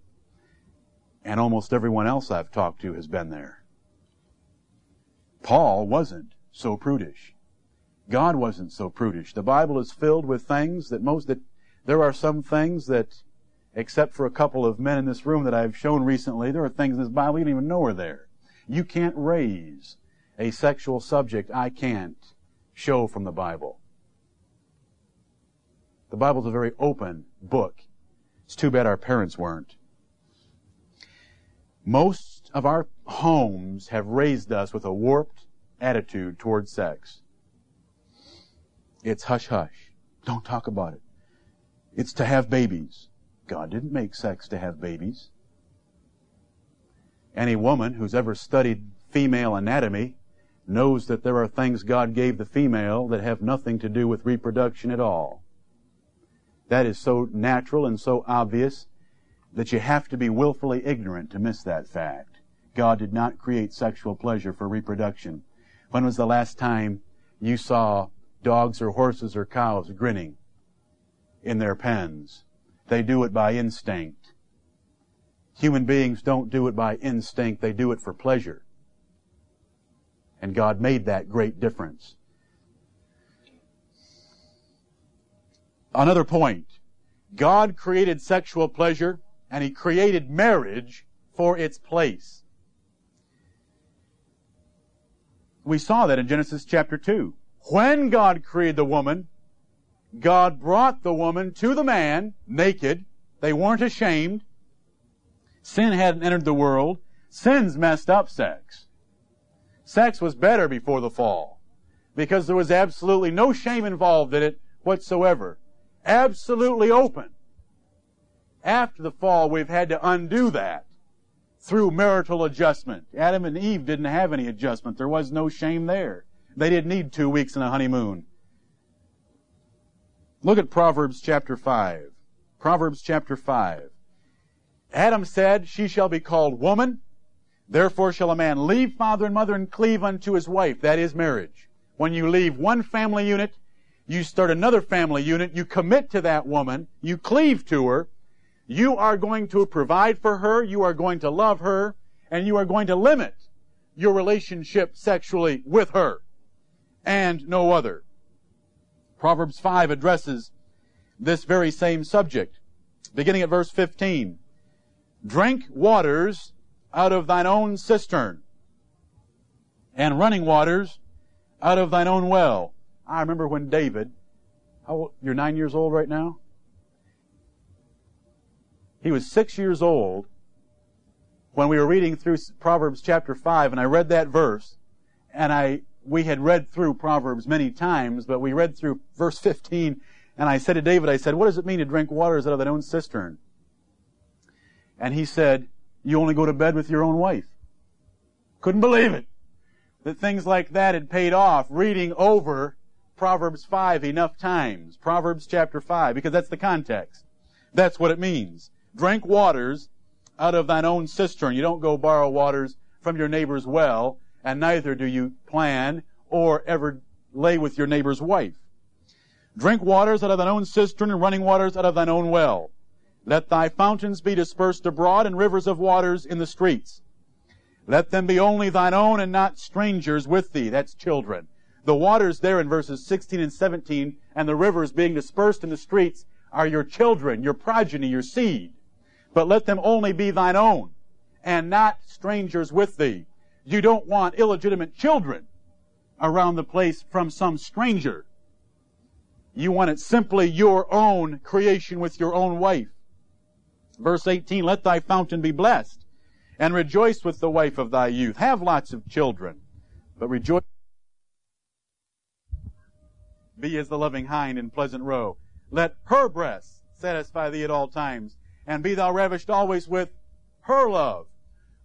and almost everyone else I've talked to has been there. Paul wasn't so prudish. God wasn't so prudish. The Bible is filled with things that most that there are some things that except for a couple of men in this room that I've shown recently, there are things in this Bible you don't even know are there. You can't raise a sexual subject I can't show from the Bible. The Bible's a very open book. It's too bad our parents weren't. Most of our homes have raised us with a warped attitude toward sex. It's hush hush. Don't talk about it. It's to have babies. God didn't make sex to have babies. Any woman who's ever studied female anatomy knows that there are things God gave the female that have nothing to do with reproduction at all. That is so natural and so obvious that you have to be willfully ignorant to miss that fact. God did not create sexual pleasure for reproduction. When was the last time you saw dogs or horses or cows grinning in their pens? They do it by instinct. Human beings don't do it by instinct, they do it for pleasure. And God made that great difference. Another point. God created sexual pleasure and He created marriage for its place. We saw that in Genesis chapter 2. When God created the woman, God brought the woman to the man naked. They weren't ashamed. Sin hadn't entered the world. Sin's messed up sex. Sex was better before the fall because there was absolutely no shame involved in it whatsoever absolutely open. After the fall, we've had to undo that through marital adjustment. Adam and Eve didn't have any adjustment. There was no shame there. They didn't need two weeks in a honeymoon. Look at Proverbs chapter 5. Proverbs chapter 5. Adam said, She shall be called woman. Therefore shall a man leave father and mother and cleave unto his wife. That is marriage. When you leave one family unit you start another family unit, you commit to that woman, you cleave to her, you are going to provide for her, you are going to love her, and you are going to limit your relationship sexually with her and no other. Proverbs 5 addresses this very same subject, beginning at verse 15. Drink waters out of thine own cistern, and running waters out of thine own well. I remember when David, old, you're nine years old right now? He was six years old when we were reading through Proverbs chapter 5, and I read that verse, and I, we had read through Proverbs many times, but we read through verse 15, and I said to David, I said, what does it mean to drink waters out of thine own cistern? And he said, you only go to bed with your own wife. Couldn't believe it. That things like that had paid off reading over Proverbs 5 enough times. Proverbs chapter 5, because that's the context. That's what it means. Drink waters out of thine own cistern. You don't go borrow waters from your neighbor's well and neither do you plan or ever lay with your neighbor's wife. Drink waters out of thine own cistern and running waters out of thine own well. Let thy fountains be dispersed abroad and rivers of waters in the streets. Let them be only thine own and not strangers with thee. That's children. The waters there in verses 16 and 17 and the rivers being dispersed in the streets are your children, your progeny, your seed. But let them only be thine own and not strangers with thee. You don't want illegitimate children around the place from some stranger. You want it simply your own creation with your own wife. Verse 18, let thy fountain be blessed and rejoice with the wife of thy youth. Have lots of children, but rejoice. Be as the loving hind in pleasant roe. Let her breasts satisfy thee at all times, and be thou ravished always with her love.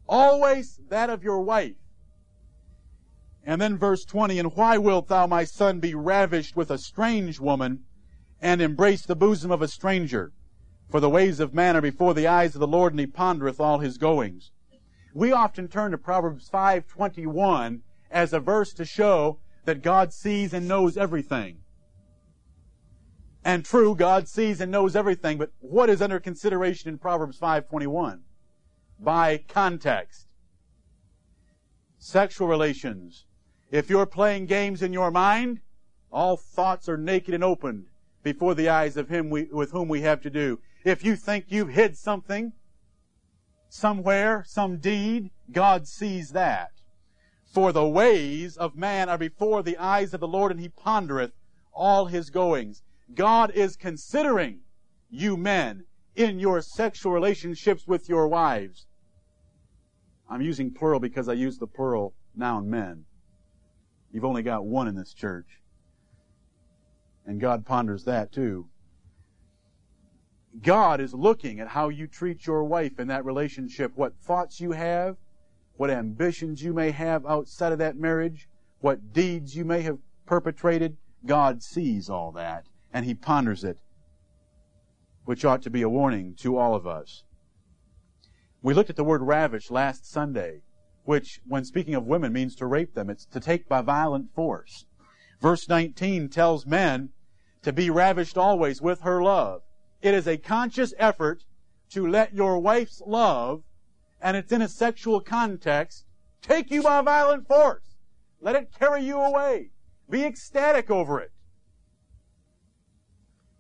Always that of your wife. And then verse 20, And why wilt thou, my son, be ravished with a strange woman, and embrace the bosom of a stranger? For the ways of man are before the eyes of the Lord, and he pondereth all his goings. We often turn to Proverbs 5:21 as a verse to show that God sees and knows everything. And true, God sees and knows everything, but what is under consideration in Proverbs 5:21? By context. Sexual relations. If you're playing games in your mind, all thoughts are naked and opened before the eyes of him we, with whom we have to do. If you think you've hid something somewhere, some deed, God sees that. For the ways of man are before the eyes of the Lord, and he pondereth all his goings. God is considering you men in your sexual relationships with your wives. I'm using plural because I use the plural noun men. You've only got one in this church. And God ponders that too. God is looking at how you treat your wife in that relationship, what thoughts you have, what ambitions you may have outside of that marriage, what deeds you may have perpetrated. God sees all that and he ponders it, which ought to be a warning to all of us. We looked at the word ravish last Sunday, which, when speaking of women, means to rape them. It's to take by violent force. Verse 19 tells men to be ravished always with her love. It is a conscious effort to let your wife's love, and it's in a sexual context, take you by violent force. Let it carry you away. Be ecstatic over it.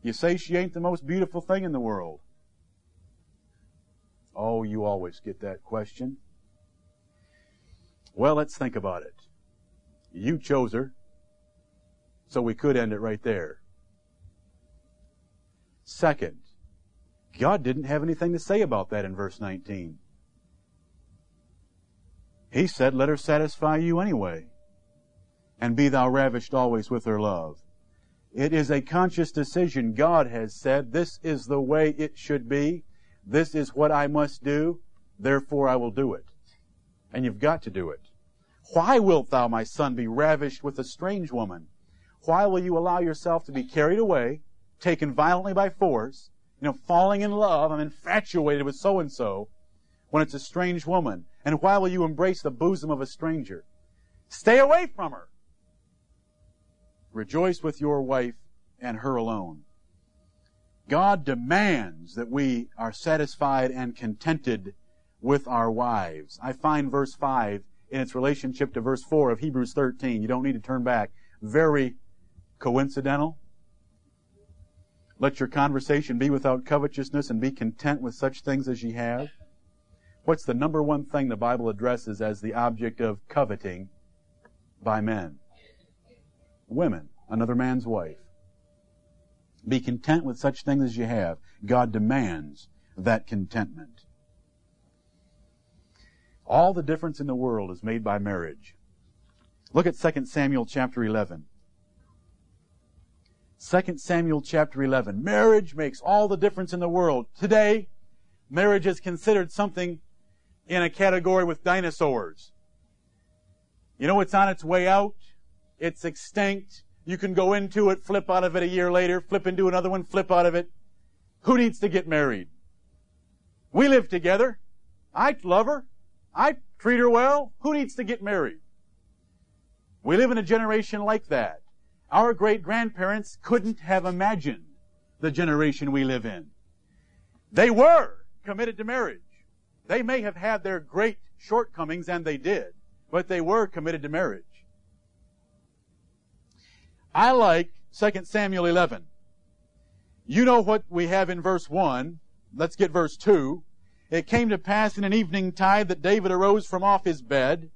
You say she ain't the most beautiful thing in the world. Oh, you always get that question. Well, let's think about it. You chose her, so we could end it right there. Second, God didn't have anything to say about that in verse 19. He said, Let her satisfy you anyway, and be thou ravished always with her love. It is a conscious decision. God has said, This is the way it should be. This is what I must do. Therefore I will do it. And you've got to do it. Why wilt thou, my son, be ravished with a strange woman? Why will you allow yourself to be carried away, taken violently by force, you know, falling in love, I'm infatuated with so and so, when it's a strange woman? And why will you embrace the bosom of a stranger? Stay away from her. Rejoice with your wife and her alone. God demands that we are satisfied and contented with our wives. I find verse 5 in its relationship to verse 4 of Hebrews 13. You don't need to turn back. Very coincidental. Let your conversation be without covetousness and be content with such things as ye have. What's the number one thing the Bible addresses as the object of coveting by men? Women, another man's wife. Be content with such things as you have. God demands that contentment. All the difference in the world is made by marriage. Look at 2 Samuel chapter 11. 2 Samuel chapter 11. Marriage makes all the difference in the world. Today, marriage is considered something in a category with dinosaurs. You know it's on its way out? It's extinct. You can go into it, flip out of it a year later, flip into another one, flip out of it. Who needs to get married? We live together. I love her. I treat her well. Who needs to get married? We live in a generation like that. Our great grandparents couldn't have imagined the generation we live in. They were committed to marriage. They may have had their great shortcomings, and they did, but they were committed to marriage. I like 2 Samuel 11. You know what we have in verse 1. Let's get verse 2. It came to pass in an evening tide that David arose from off his bed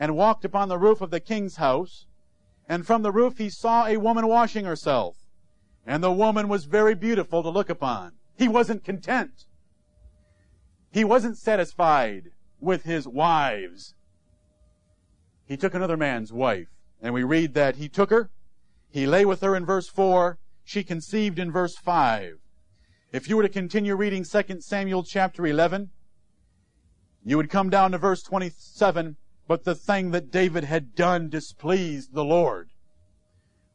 and walked upon the roof of the king's house. And from the roof he saw a woman washing herself. And the woman was very beautiful to look upon. He wasn't content. He wasn't satisfied with his wives. He took another man's wife. And we read that he took her he lay with her in verse 4. She conceived in verse 5. If you were to continue reading 2 Samuel chapter 11, you would come down to verse 27. But the thing that David had done displeased the Lord.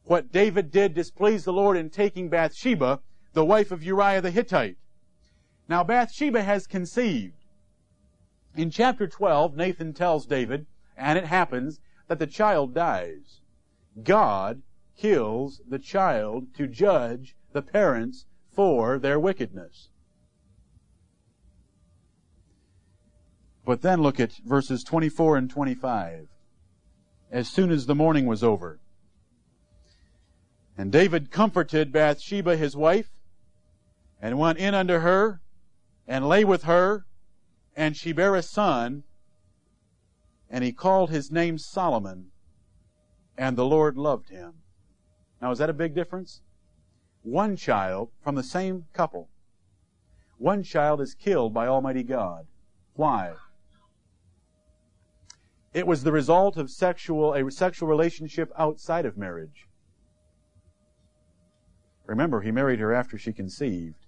What David did displeased the Lord in taking Bathsheba, the wife of Uriah the Hittite. Now Bathsheba has conceived. In chapter 12, Nathan tells David, and it happens, that the child dies. God kills the child to judge the parents for their wickedness. But then look at verses 24 and 25. As soon as the morning was over. And David comforted Bathsheba his wife, and went in unto her, and lay with her, and she bare a son, and he called his name Solomon, and the Lord loved him. Now, is that a big difference? One child from the same couple. One child is killed by Almighty God. Why? It was the result of sexual, a sexual relationship outside of marriage. Remember, he married her after she conceived.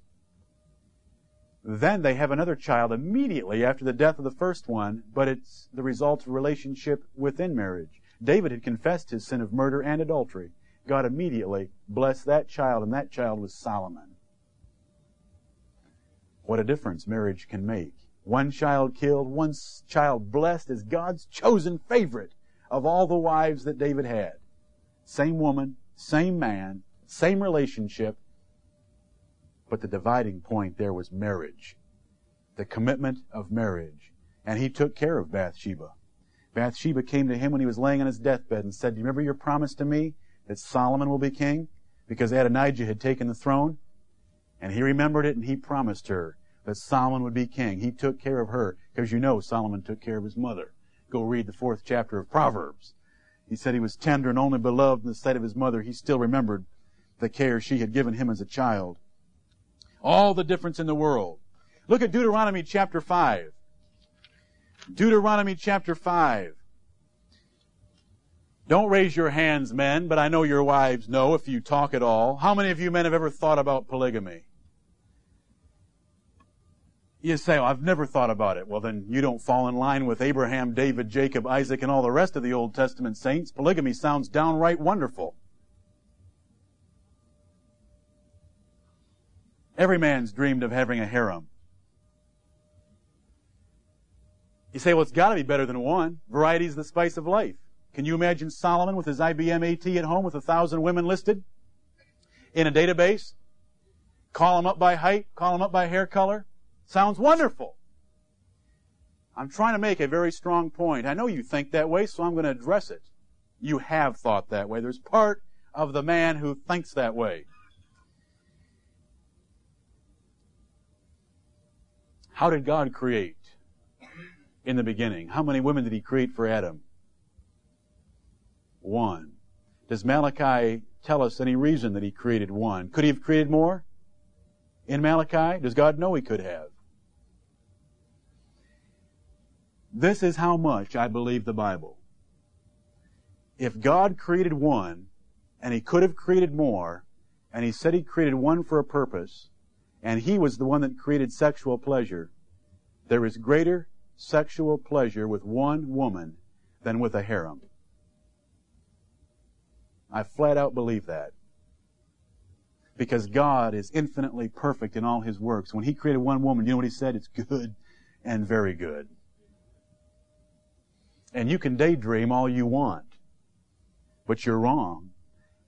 Then they have another child immediately after the death of the first one, but it's the result of a relationship within marriage. David had confessed his sin of murder and adultery. God immediately blessed that child, and that child was Solomon. What a difference marriage can make. One child killed, one child blessed as God's chosen favorite of all the wives that David had. Same woman, same man, same relationship, but the dividing point there was marriage. The commitment of marriage. And he took care of Bathsheba. Bathsheba came to him when he was laying on his deathbed and said, Do you remember your promise to me? That Solomon will be king because Adonijah had taken the throne. And he remembered it and he promised her that Solomon would be king. He took care of her because you know Solomon took care of his mother. Go read the fourth chapter of Proverbs. He said he was tender and only beloved in the sight of his mother. He still remembered the care she had given him as a child. All the difference in the world. Look at Deuteronomy chapter 5. Deuteronomy chapter 5. Don't raise your hands, men, but I know your wives know if you talk at all. How many of you men have ever thought about polygamy? You say, well, I've never thought about it. Well, then you don't fall in line with Abraham, David, Jacob, Isaac, and all the rest of the Old Testament saints. Polygamy sounds downright wonderful. Every man's dreamed of having a harem. You say, well, it's got to be better than one. Variety is the spice of life. Can you imagine Solomon with his IBM AT at home with a thousand women listed in a database? Call them up by height, call them up by hair color. Sounds wonderful. I'm trying to make a very strong point. I know you think that way, so I'm going to address it. You have thought that way. There's part of the man who thinks that way. How did God create in the beginning? How many women did he create for Adam? One. Does Malachi tell us any reason that he created one? Could he have created more? In Malachi? Does God know he could have? This is how much I believe the Bible. If God created one, and he could have created more, and he said he created one for a purpose, and he was the one that created sexual pleasure, there is greater sexual pleasure with one woman than with a harem. I flat out believe that. Because God is infinitely perfect in all His works. When He created one woman, you know what He said? It's good and very good. And you can daydream all you want. but you're wrong.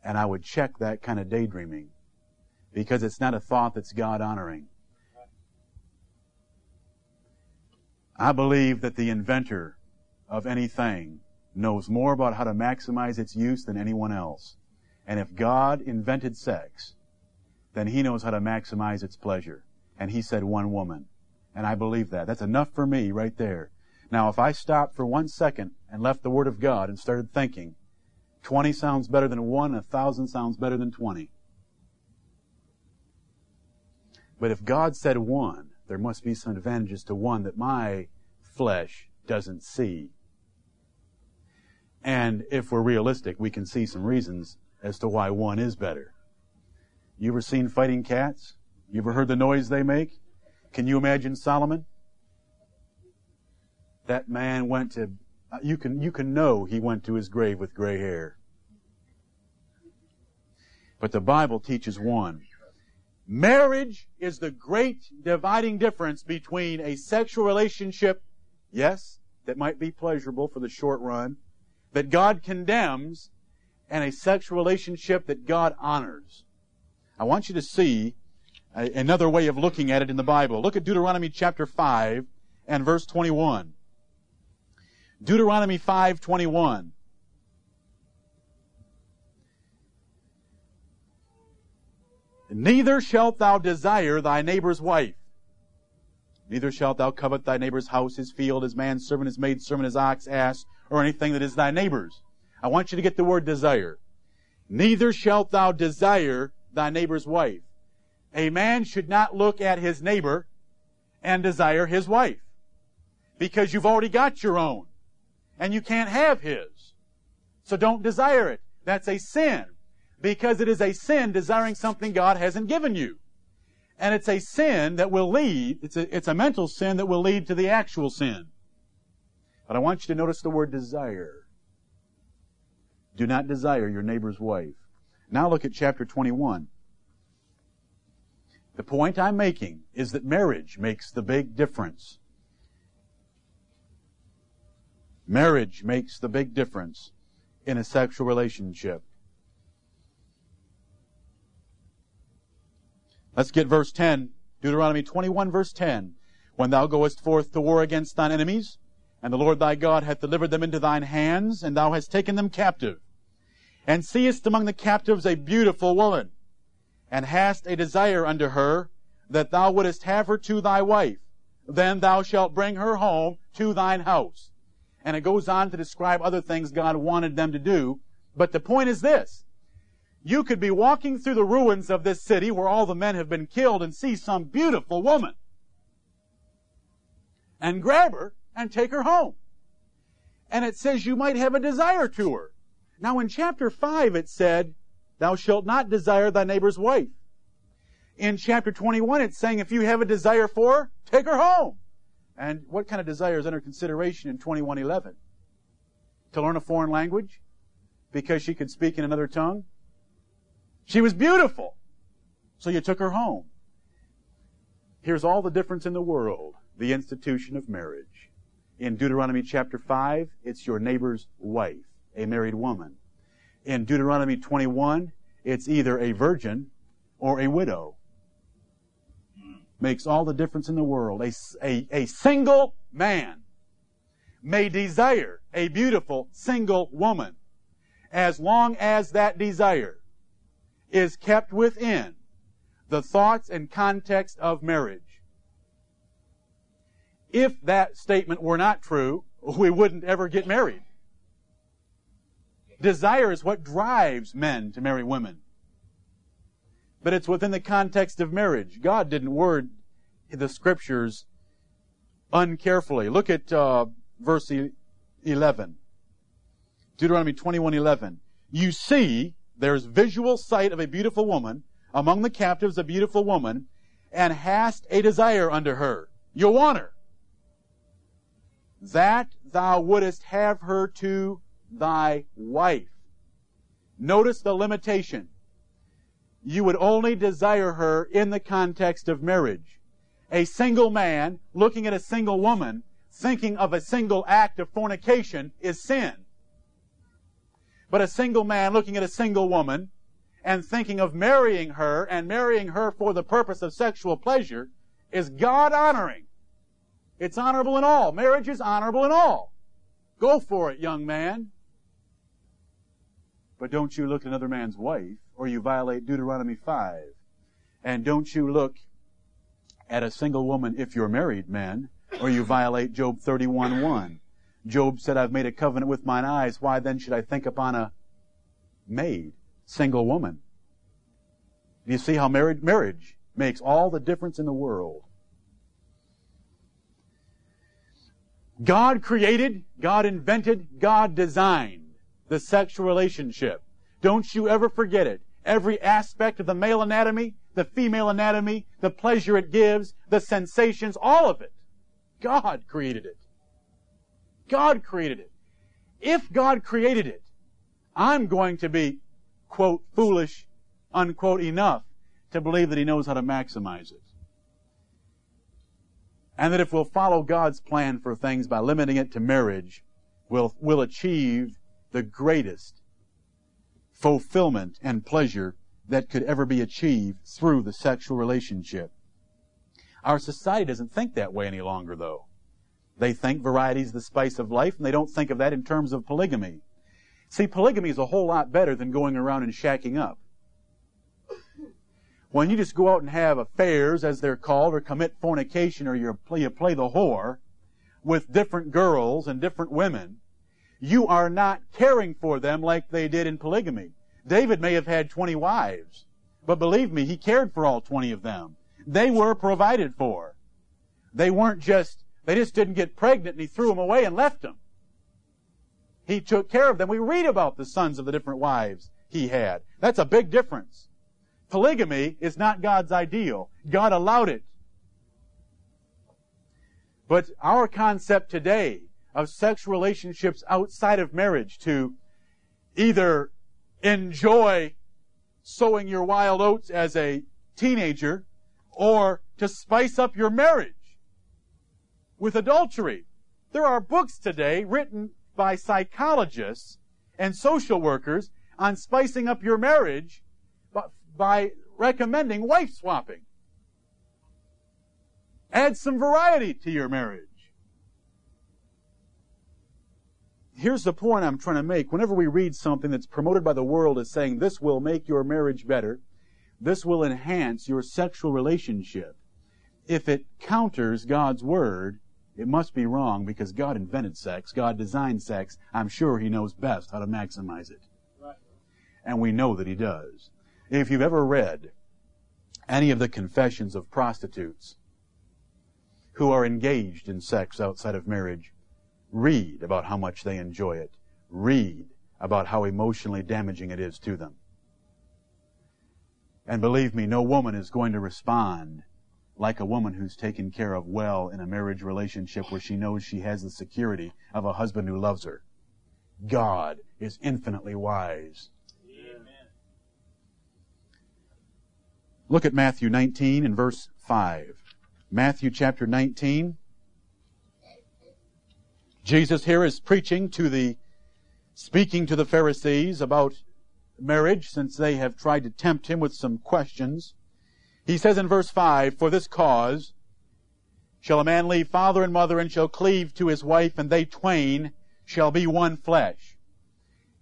And I would check that kind of daydreaming because it's not a thought that's God honoring. I believe that the inventor of anything knows more about how to maximize its use than anyone else. And if God invented sex, then he knows how to maximize its pleasure. And he said one woman. And I believe that. That's enough for me right there. Now, if I stopped for one second and left the Word of God and started thinking, 20 sounds better than 1, a 1,000 sounds better than 20. But if God said 1, there must be some advantages to 1 that my flesh doesn't see. And if we're realistic, we can see some reasons as to why 1 is better. You ever seen fighting cats? You ever heard the noise they make? Can you imagine Solomon? That man went to, you can, you can know he went to his grave with gray hair. But the Bible teaches one. Marriage is the great dividing difference between a sexual relationship, yes, that might be pleasurable for the short run, that God condemns, and a sexual relationship that God honors. I want you to see another way of looking at it in the Bible. Look at Deuteronomy chapter 5 and verse 21. Deuteronomy 5:21. Neither shalt thou desire thy neighbor's wife. Neither shalt thou covet thy neighbor's house, his field, his man, servant, his maid, servant, his ox, ass, or anything that is thy neighbor's. I want you to get the word desire. Neither shalt thou desire thy neighbor's wife. A man should not look at his neighbor and desire his wife. Because you've already got your own. And you can't have his. So don't desire it. That's a sin. Because it is a sin desiring something God hasn't given you. And it's a sin that will lead, it's a, it's a mental sin that will lead to the actual sin. But I want you to notice the word desire. Do not desire your neighbor's wife. Now look at chapter 21. The point I'm making is that marriage makes the big difference. Marriage makes the big difference in a sexual relationship. Let's get verse 10. Deuteronomy 21 verse 10. When thou goest forth to war against thine enemies, and the Lord thy God hath delivered them into thine hands, and thou hast taken them captive, and seest among the captives a beautiful woman, and hast a desire unto her, that thou wouldest have her to thy wife, then thou shalt bring her home to thine house. And it goes on to describe other things God wanted them to do. But the point is this. You could be walking through the ruins of this city where all the men have been killed and see some beautiful woman. And grab her and take her home. And it says you might have a desire to her. Now in chapter 5 it said, Thou shalt not desire thy neighbor's wife. In chapter 21 it's saying if you have a desire for her, take her home. And what kind of desire is under consideration in 2111? To learn a foreign language? Because she could speak in another tongue? She was beautiful. So you took her home. Here's all the difference in the world. The institution of marriage. In Deuteronomy chapter 5, it's your neighbor's wife, a married woman. In Deuteronomy 21, it's either a virgin or a widow makes all the difference in the world. A, a, a single man may desire a beautiful single woman as long as that desire is kept within the thoughts and context of marriage. If that statement were not true, we wouldn't ever get married. Desire is what drives men to marry women but it's within the context of marriage. God didn't word the scriptures uncarefully. Look at uh, verse 11. Deuteronomy 21:11. You see, there's visual sight of a beautiful woman among the captives, a beautiful woman, and hast a desire unto her. You want her. That thou wouldest have her to thy wife. Notice the limitation you would only desire her in the context of marriage. A single man looking at a single woman thinking of a single act of fornication is sin. But a single man looking at a single woman and thinking of marrying her and marrying her for the purpose of sexual pleasure is God honoring. It's honorable in all. Marriage is honorable in all. Go for it, young man. But don't you look at another man's wife, or you violate Deuteronomy 5. And don't you look at a single woman if you're married, men, or you violate Job 31.1. Job said, I've made a covenant with mine eyes. Why then should I think upon a maid, single woman? Do you see how marriage, marriage makes all the difference in the world? God created, God invented, God designed the sexual relationship. Don't you ever forget it. Every aspect of the male anatomy, the female anatomy, the pleasure it gives, the sensations, all of it. God created it. God created it. If God created it, I'm going to be, quote, foolish, unquote, enough to believe that He knows how to maximize it. And that if we'll follow God's plan for things by limiting it to marriage, we'll, we'll achieve the greatest fulfillment and pleasure that could ever be achieved through the sexual relationship. Our society doesn't think that way any longer, though. They think variety is the spice of life, and they don't think of that in terms of polygamy. See, polygamy is a whole lot better than going around and shacking up. When you just go out and have affairs, as they're called, or commit fornication, or you play, you play the whore with different girls and different women, you are not caring for them like they did in polygamy. David may have had 20 wives, but believe me, he cared for all 20 of them. They were provided for. They weren't just, they just didn't get pregnant and he threw them away and left them. He took care of them. We read about the sons of the different wives he had. That's a big difference. Polygamy is not God's ideal. God allowed it. But our concept today of sexual relationships outside of marriage to either enjoy sowing your wild oats as a teenager or to spice up your marriage with adultery. There are books today written by psychologists and social workers on spicing up your marriage by recommending wife swapping. Add some variety to your marriage. here's the point I'm trying to make. Whenever we read something that's promoted by the world as saying this will make your marriage better, this will enhance your sexual relationship, if it counters God's word, it must be wrong because God invented sex, God designed sex. I'm sure He knows best how to maximize it. Right. And we know that He does. If you've ever read any of the confessions of prostitutes who are engaged in sex outside of marriage, Read about how much they enjoy it. Read about how emotionally damaging it is to them. And believe me, no woman is going to respond like a woman who's taken care of well in a marriage relationship where she knows she has the security of a husband who loves her. God is infinitely wise. Amen. Look at Matthew 19 and verse 5. Matthew chapter 19 Jesus here is preaching to the, speaking to the Pharisees about marriage since they have tried to tempt him with some questions. He says in verse 5, For this cause shall a man leave father and mother and shall cleave to his wife and they twain shall be one flesh.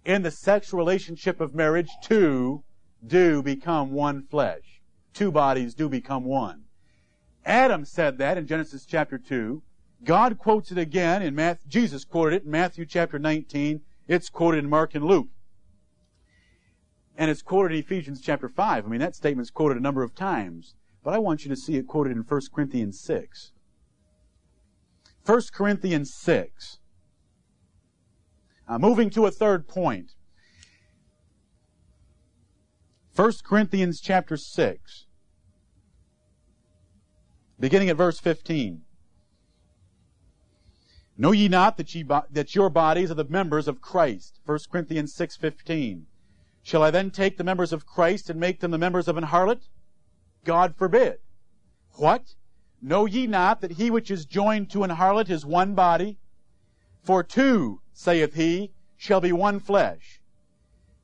In the sexual relationship of marriage, two do become one flesh. Two bodies do become one. Adam said that in Genesis chapter 2. God quotes it again in Matthew, Jesus quoted it in Matthew chapter 19. It's quoted in Mark and Luke. And it's quoted in Ephesians chapter 5. I mean, that statement's quoted a number of times. But I want you to see it quoted in 1 Corinthians 6. 1 Corinthians 6. Uh, moving to a third point. 1 Corinthians chapter 6. Beginning at verse 15. Know ye not that, ye that your bodies are the members of Christ? 1 Corinthians 6.15. Shall I then take the members of Christ and make them the members of an harlot? God forbid. What? Know ye not that he which is joined to an harlot is one body? For two, saith he, shall be one flesh.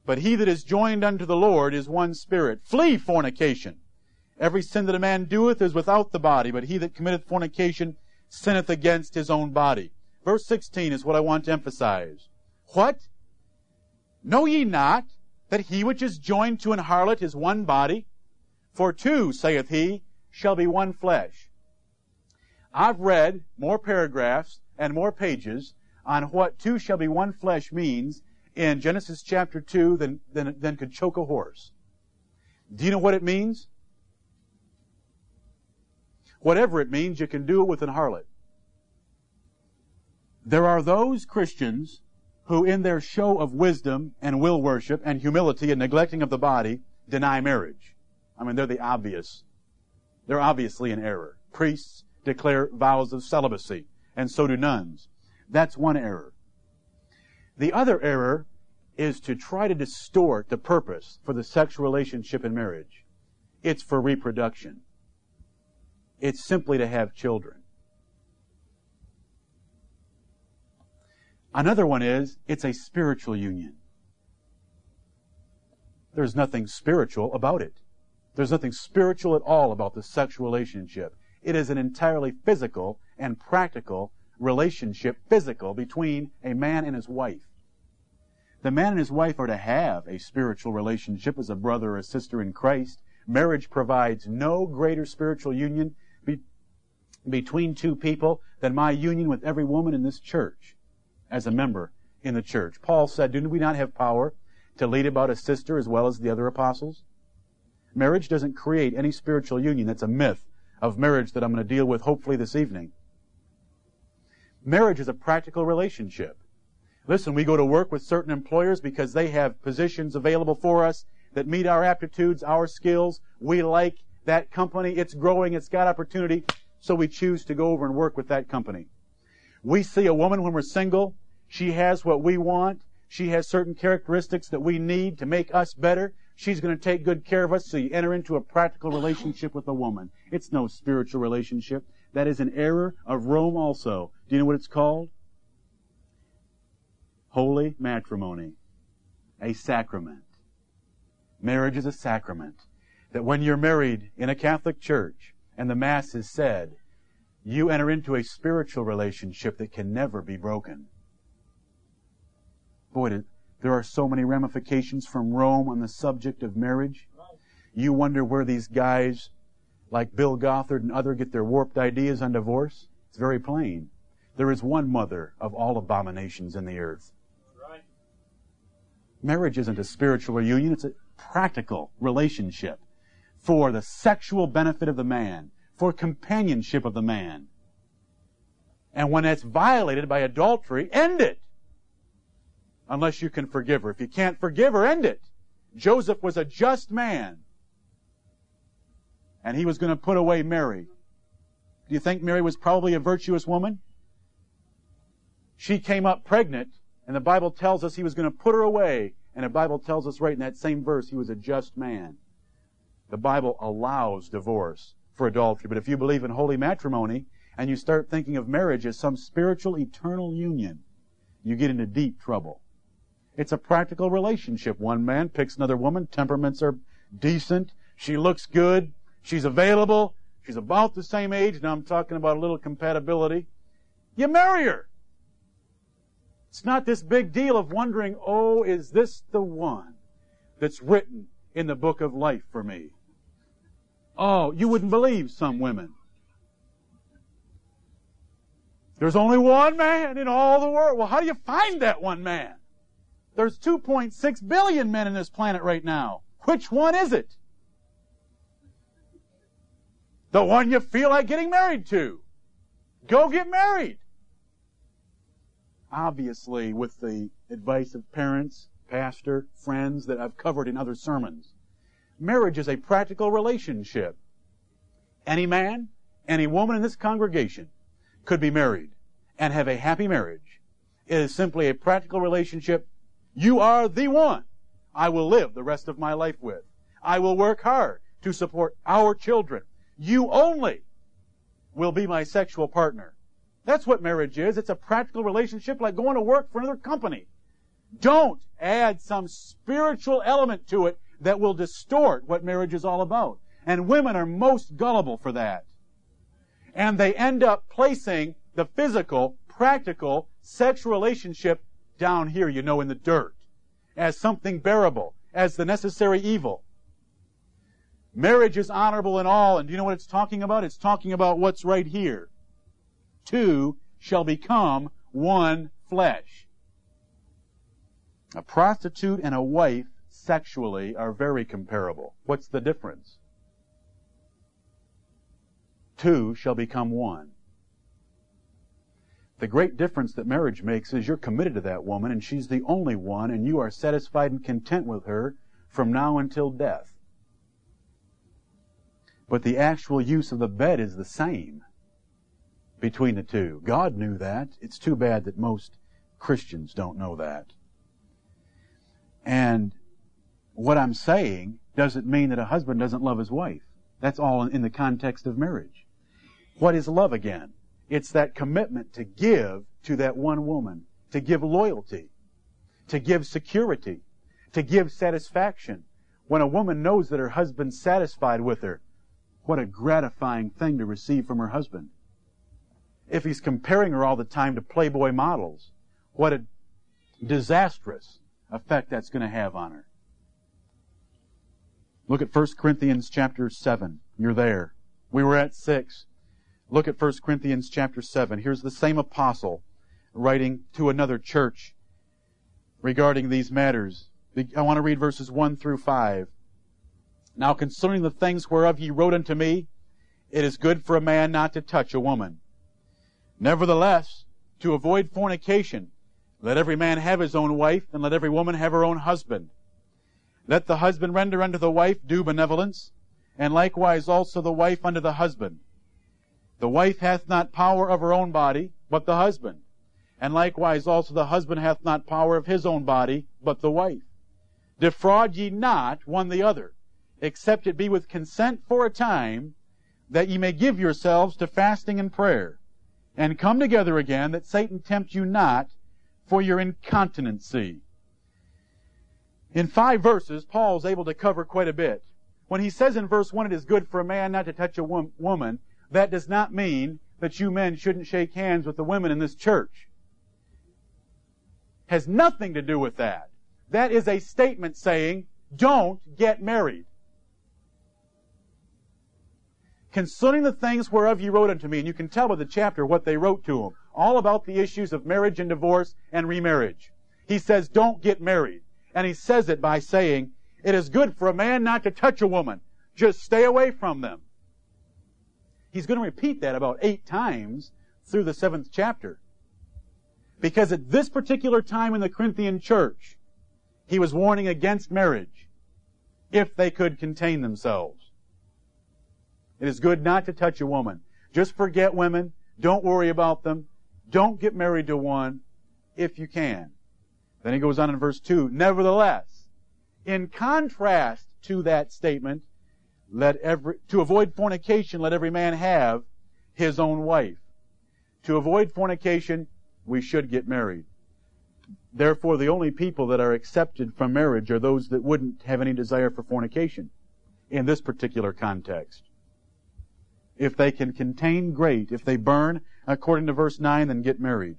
But he that is joined unto the Lord is one spirit. Flee fornication. Every sin that a man doeth is without the body, but he that committeth fornication sinneth against his own body. Verse 16 is what I want to emphasize. What? Know ye not that he which is joined to an harlot is one body? For two, saith he, shall be one flesh. I've read more paragraphs and more pages on what two shall be one flesh means in Genesis chapter 2 than, than, than could choke a horse. Do you know what it means? Whatever it means, you can do it with an harlot. There are those Christians who, in their show of wisdom and will worship and humility and neglecting of the body, deny marriage. I mean, they're the obvious. They're obviously in error. Priests declare vows of celibacy, and so do nuns. That's one error. The other error is to try to distort the purpose for the sexual relationship in marriage. It's for reproduction. It's simply to have children. Another one is it's a spiritual union. There's nothing spiritual about it. There's nothing spiritual at all about the sexual relationship. It is an entirely physical and practical relationship, physical, between a man and his wife. The man and his wife are to have a spiritual relationship as a brother or a sister in Christ. Marriage provides no greater spiritual union be- between two people than my union with every woman in this church as a member in the church. Paul said, Do we not have power to lead about a sister as well as the other apostles? Marriage doesn't create any spiritual union. That's a myth of marriage that I'm going to deal with hopefully this evening. Marriage is a practical relationship. Listen, we go to work with certain employers because they have positions available for us that meet our aptitudes, our skills. We like that company. It's growing. It's got opportunity. So we choose to go over and work with that company. We see a woman when we're single she has what we want. She has certain characteristics that we need to make us better. She's going to take good care of us, so you enter into a practical relationship with a woman. It's no spiritual relationship. That is an error of Rome also. Do you know what it's called? Holy matrimony. A sacrament. Marriage is a sacrament. That when you're married in a Catholic church and the Mass is said, you enter into a spiritual relationship that can never be broken. Boy, there are so many ramifications from Rome on the subject of marriage. You wonder where these guys like Bill Gothard and other get their warped ideas on divorce? It's very plain. There is one mother of all abominations in the earth. Right. Marriage isn't a spiritual union, it's a practical relationship for the sexual benefit of the man, for companionship of the man. And when it's violated by adultery, end it unless you can forgive her. If you can't forgive her, end it. Joseph was a just man. And he was going to put away Mary. Do you think Mary was probably a virtuous woman? She came up pregnant, and the Bible tells us he was going to put her away. And the Bible tells us right in that same verse he was a just man. The Bible allows divorce for adultery. But if you believe in holy matrimony and you start thinking of marriage as some spiritual eternal union, you get into deep trouble. It's a practical relationship. One man picks another woman. Temperaments are decent. She looks good. She's available. She's about the same age. Now I'm talking about a little compatibility. You marry her. It's not this big deal of wondering, oh, is this the one that's written in the book of life for me? Oh, you wouldn't believe some women. There's only one man in all the world. Well, how do you find that one man? There's 2.6 billion men in this planet right now. Which one is it? The one you feel like getting married to. Go get married. Obviously, with the advice of parents, pastor, friends that I've covered in other sermons, marriage is a practical relationship. Any man, any woman in this congregation could be married and have a happy marriage. It is simply a practical relationship you are the one I will live the rest of my life with. I will work hard to support our children. You only will be my sexual partner. That's what marriage is. It's a practical relationship like going to work for another company. Don't add some spiritual element to it that will distort what marriage is all about. And women are most gullible for that. And they end up placing the physical, practical, sexual relationship down here, you know, in the dirt, as something bearable, as the necessary evil. Marriage is honorable in all, and do you know what it's talking about? It's talking about what's right here. Two shall become one flesh. A prostitute and a wife sexually are very comparable. What's the difference? Two shall become one. The great difference that marriage makes is you're committed to that woman and she's the only one and you are satisfied and content with her from now until death. But the actual use of the bed is the same between the two. God knew that. It's too bad that most Christians don't know that. And what I'm saying doesn't mean that a husband doesn't love his wife. That's all in the context of marriage. What is love again? It's that commitment to give to that one woman, to give loyalty, to give security, to give satisfaction. When a woman knows that her husband's satisfied with her, what a gratifying thing to receive from her husband. If he's comparing her all the time to Playboy models, what a disastrous effect that's going to have on her. Look at 1 Corinthians chapter 7. You're there. We were at 6. Look at 1 Corinthians chapter 7. Here's the same apostle writing to another church regarding these matters. I want to read verses 1 through 5. Now concerning the things whereof ye wrote unto me, it is good for a man not to touch a woman. Nevertheless, to avoid fornication, let every man have his own wife, and let every woman have her own husband. Let the husband render unto the wife due benevolence, and likewise also the wife unto the husband. The wife hath not power of her own body, but the husband. And likewise also the husband hath not power of his own body, but the wife. Defraud ye not one the other, except it be with consent for a time, that ye may give yourselves to fasting and prayer, and come together again, that Satan tempt you not for your incontinency. In five verses, Paul is able to cover quite a bit. When he says in verse 1 it is good for a man not to touch a woman, that does not mean that you men shouldn't shake hands with the women in this church. Has nothing to do with that. That is a statement saying, don't get married. Concerning the things whereof ye wrote unto me, and you can tell by the chapter what they wrote to him all about the issues of marriage and divorce and remarriage. He says, don't get married. And he says it by saying, it is good for a man not to touch a woman. Just stay away from them. He's going to repeat that about eight times through the seventh chapter. Because at this particular time in the Corinthian church, he was warning against marriage if they could contain themselves. It is good not to touch a woman. Just forget women. Don't worry about them. Don't get married to one if you can. Then he goes on in verse 2. Nevertheless, in contrast to that statement, let every, to avoid fornication, let every man have his own wife. To avoid fornication, we should get married. Therefore, the only people that are accepted from marriage are those that wouldn't have any desire for fornication in this particular context. If they can contain, great. If they burn, according to verse 9, then get married.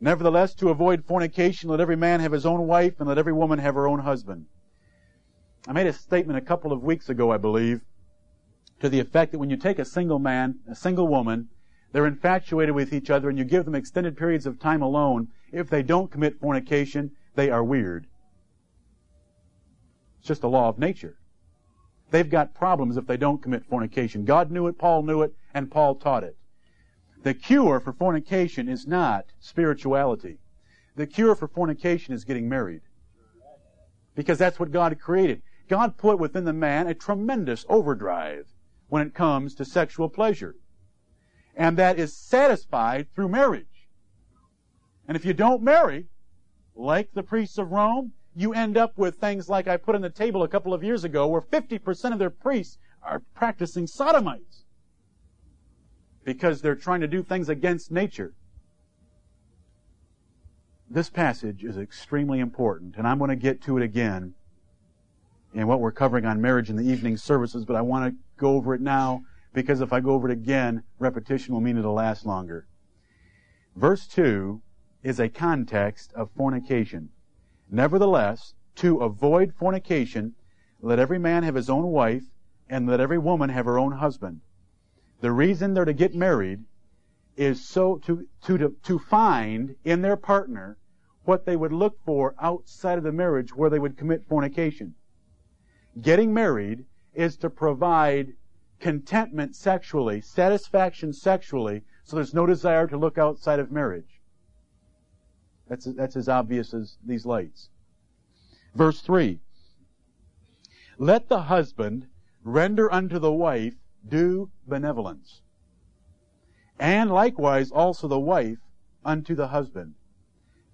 Nevertheless, to avoid fornication, let every man have his own wife, and let every woman have her own husband. I made a statement a couple of weeks ago, I believe, to the effect that when you take a single man, a single woman, they're infatuated with each other, and you give them extended periods of time alone, if they don't commit fornication, they are weird. It's just a law of nature. They've got problems if they don't commit fornication. God knew it, Paul knew it, and Paul taught it. The cure for fornication is not spirituality. The cure for fornication is getting married. Because that's what God created. God put within the man a tremendous overdrive when it comes to sexual pleasure. And that is satisfied through marriage. And if you don't marry, like the priests of Rome, you end up with things like I put on the table a couple of years ago where 50% of their priests are practicing sodomites because they're trying to do things against nature. this passage is extremely important, and I'm going to get to it again in what we're covering on marriage in the evening services, but I want to go over it now because if I go over it again, repetition will mean it'll last longer. Verse 2 is a context of fornication. Nevertheless, to avoid fornication, let every man have his own wife, and let every woman have her own husband. The reason they're to get married is so to, to, to find in their partner what they would look for outside of the marriage where they would commit fornication. Getting married is to provide contentment sexually, satisfaction sexually, so there's no desire to look outside of marriage. That's, that's as obvious as these lights. Verse 3. Let the husband render unto the wife due benevolence and likewise also the wife unto the husband.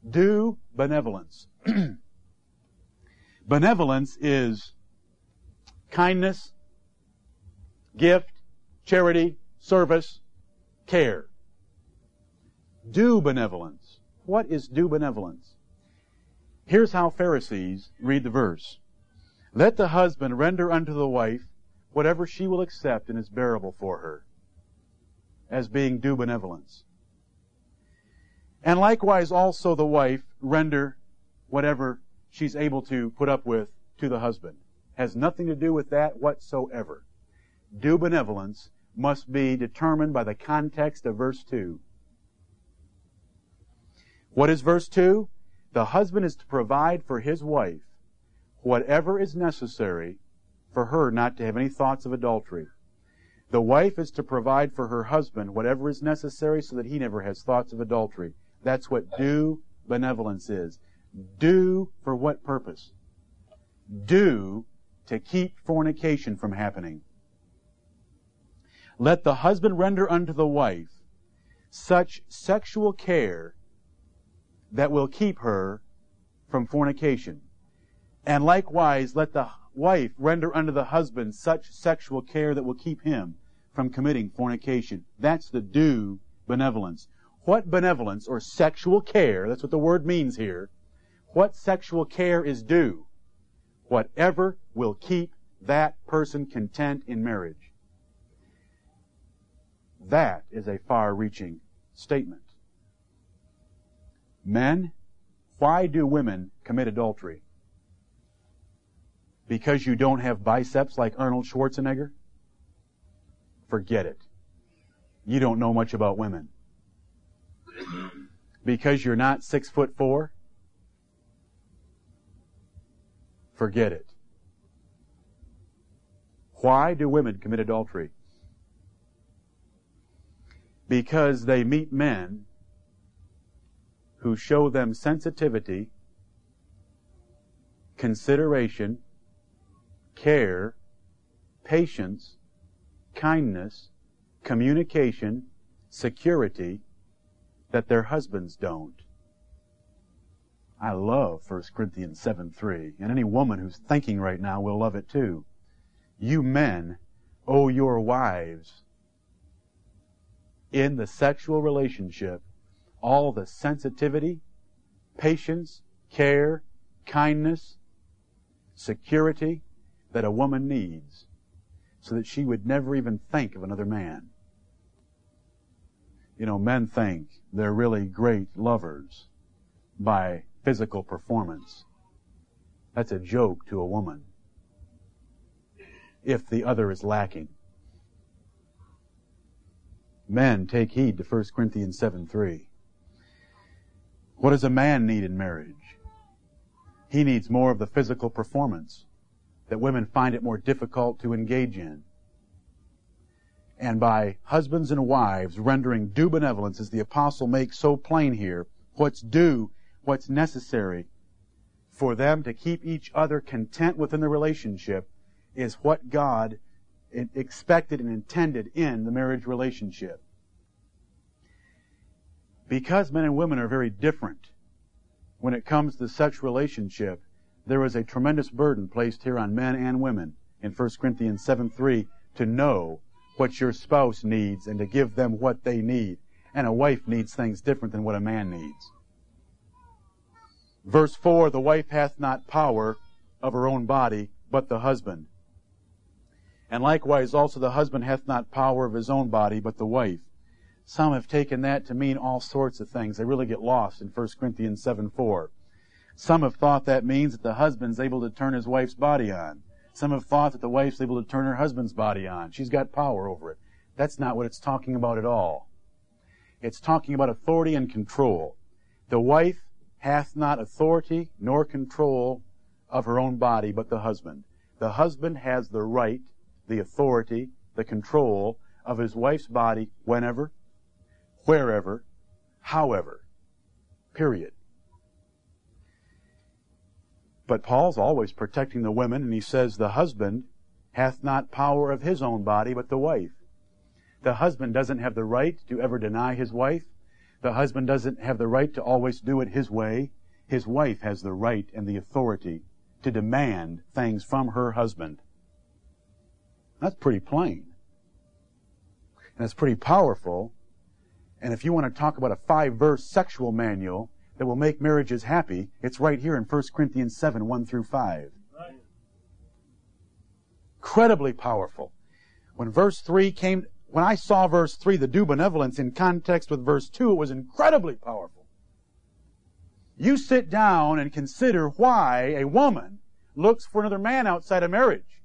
Due benevolence. benevolence is kindness, gift, charity, service, care. Do benevolence. What is due benevolence? Here's how Pharisees read the verse. Let the husband render unto the wife whatever she will accept and is bearable for her as being due benevolence. And likewise also the wife render whatever she's able to put up with to the husband. Has nothing to do with that whatsoever. Due benevolence must be determined by the context of verse 2. What is verse 2? The husband is to provide for his wife whatever is necessary for her not to have any thoughts of adultery. The wife is to provide for her husband whatever is necessary so that he never has thoughts of adultery. That's what due benevolence is. Do for what purpose? Do to keep fornication from happening. Let the husband render unto the wife such sexual care that will keep her from fornication. And likewise, let the wife render unto the husband such sexual care that will keep him from committing fornication. That's the due benevolence. What benevolence or sexual care, that's what the word means here, what sexual care is due? Whatever will keep that person content in marriage. That is a far reaching statement. Men, why do women commit adultery? Because you don't have biceps like Arnold Schwarzenegger? forget it. You don't know much about women. Because you're not six foot four, forget it. Why do women commit adultery? Because they meet men who show them sensitivity, consideration, care, patience, kindness, communication, security that their husbands don't. I love 1 Corinthians 7 3. And any woman who's thinking right now will love it too. You men owe your wives in the sexual relationship all the sensitivity, patience, care, kindness, security that a woman needs so that she would never even think of another man. You know, men think they're really great lovers by physical performance. That's a joke to a woman if the other is lacking. Men, take heed to 1 Corinthians 7 3. What does a man need in marriage? He needs more of the physical performance that women find it more difficult to engage in. And by husbands and wives rendering due benevolence, as the apostle makes so plain here, what's due, what's necessary for them to keep each other content within the relationship is what God expected and intended in the marriage relationship. Because men and women are very different when it comes to such relationship, there is a tremendous burden placed here on men and women in 1 Corinthians 7 3 to know what your spouse needs and to give them what they need. And a wife needs things different than what a man needs. Verse 4 The wife hath not power of her own body, but the husband. And likewise also the husband hath not power of his own body, but the wife. Some have taken that to mean all sorts of things. They really get lost in 1 Corinthians 7 4. Some have thought that means that the husband's able to turn his wife's body on. Some have thought that the wife's able to turn her husband's body on. She's got power over it. That's not what it's talking about at all. It's talking about authority and control. The wife hath not authority nor control of her own body, but the husband. The husband has the right, the authority, the control of his wife's body whenever, wherever, however. Period. But Paul's always protecting the women, and he says, The husband hath not power of his own body, but the wife. The husband doesn't have the right to ever deny his wife. The husband doesn't have the right to always do it his way. His wife has the right and the authority to demand things from her husband. That's pretty plain. And it's pretty powerful. And if you want to talk about a five verse sexual manual that will make marriages happy, it's right here in 1 Corinthians 7 1 through 5. Right. Incredibly powerful. When verse 3 came, when I saw verse 3, the due benevolence in context with verse 2, it was incredibly powerful. You sit down and consider why a woman looks for another man outside of marriage.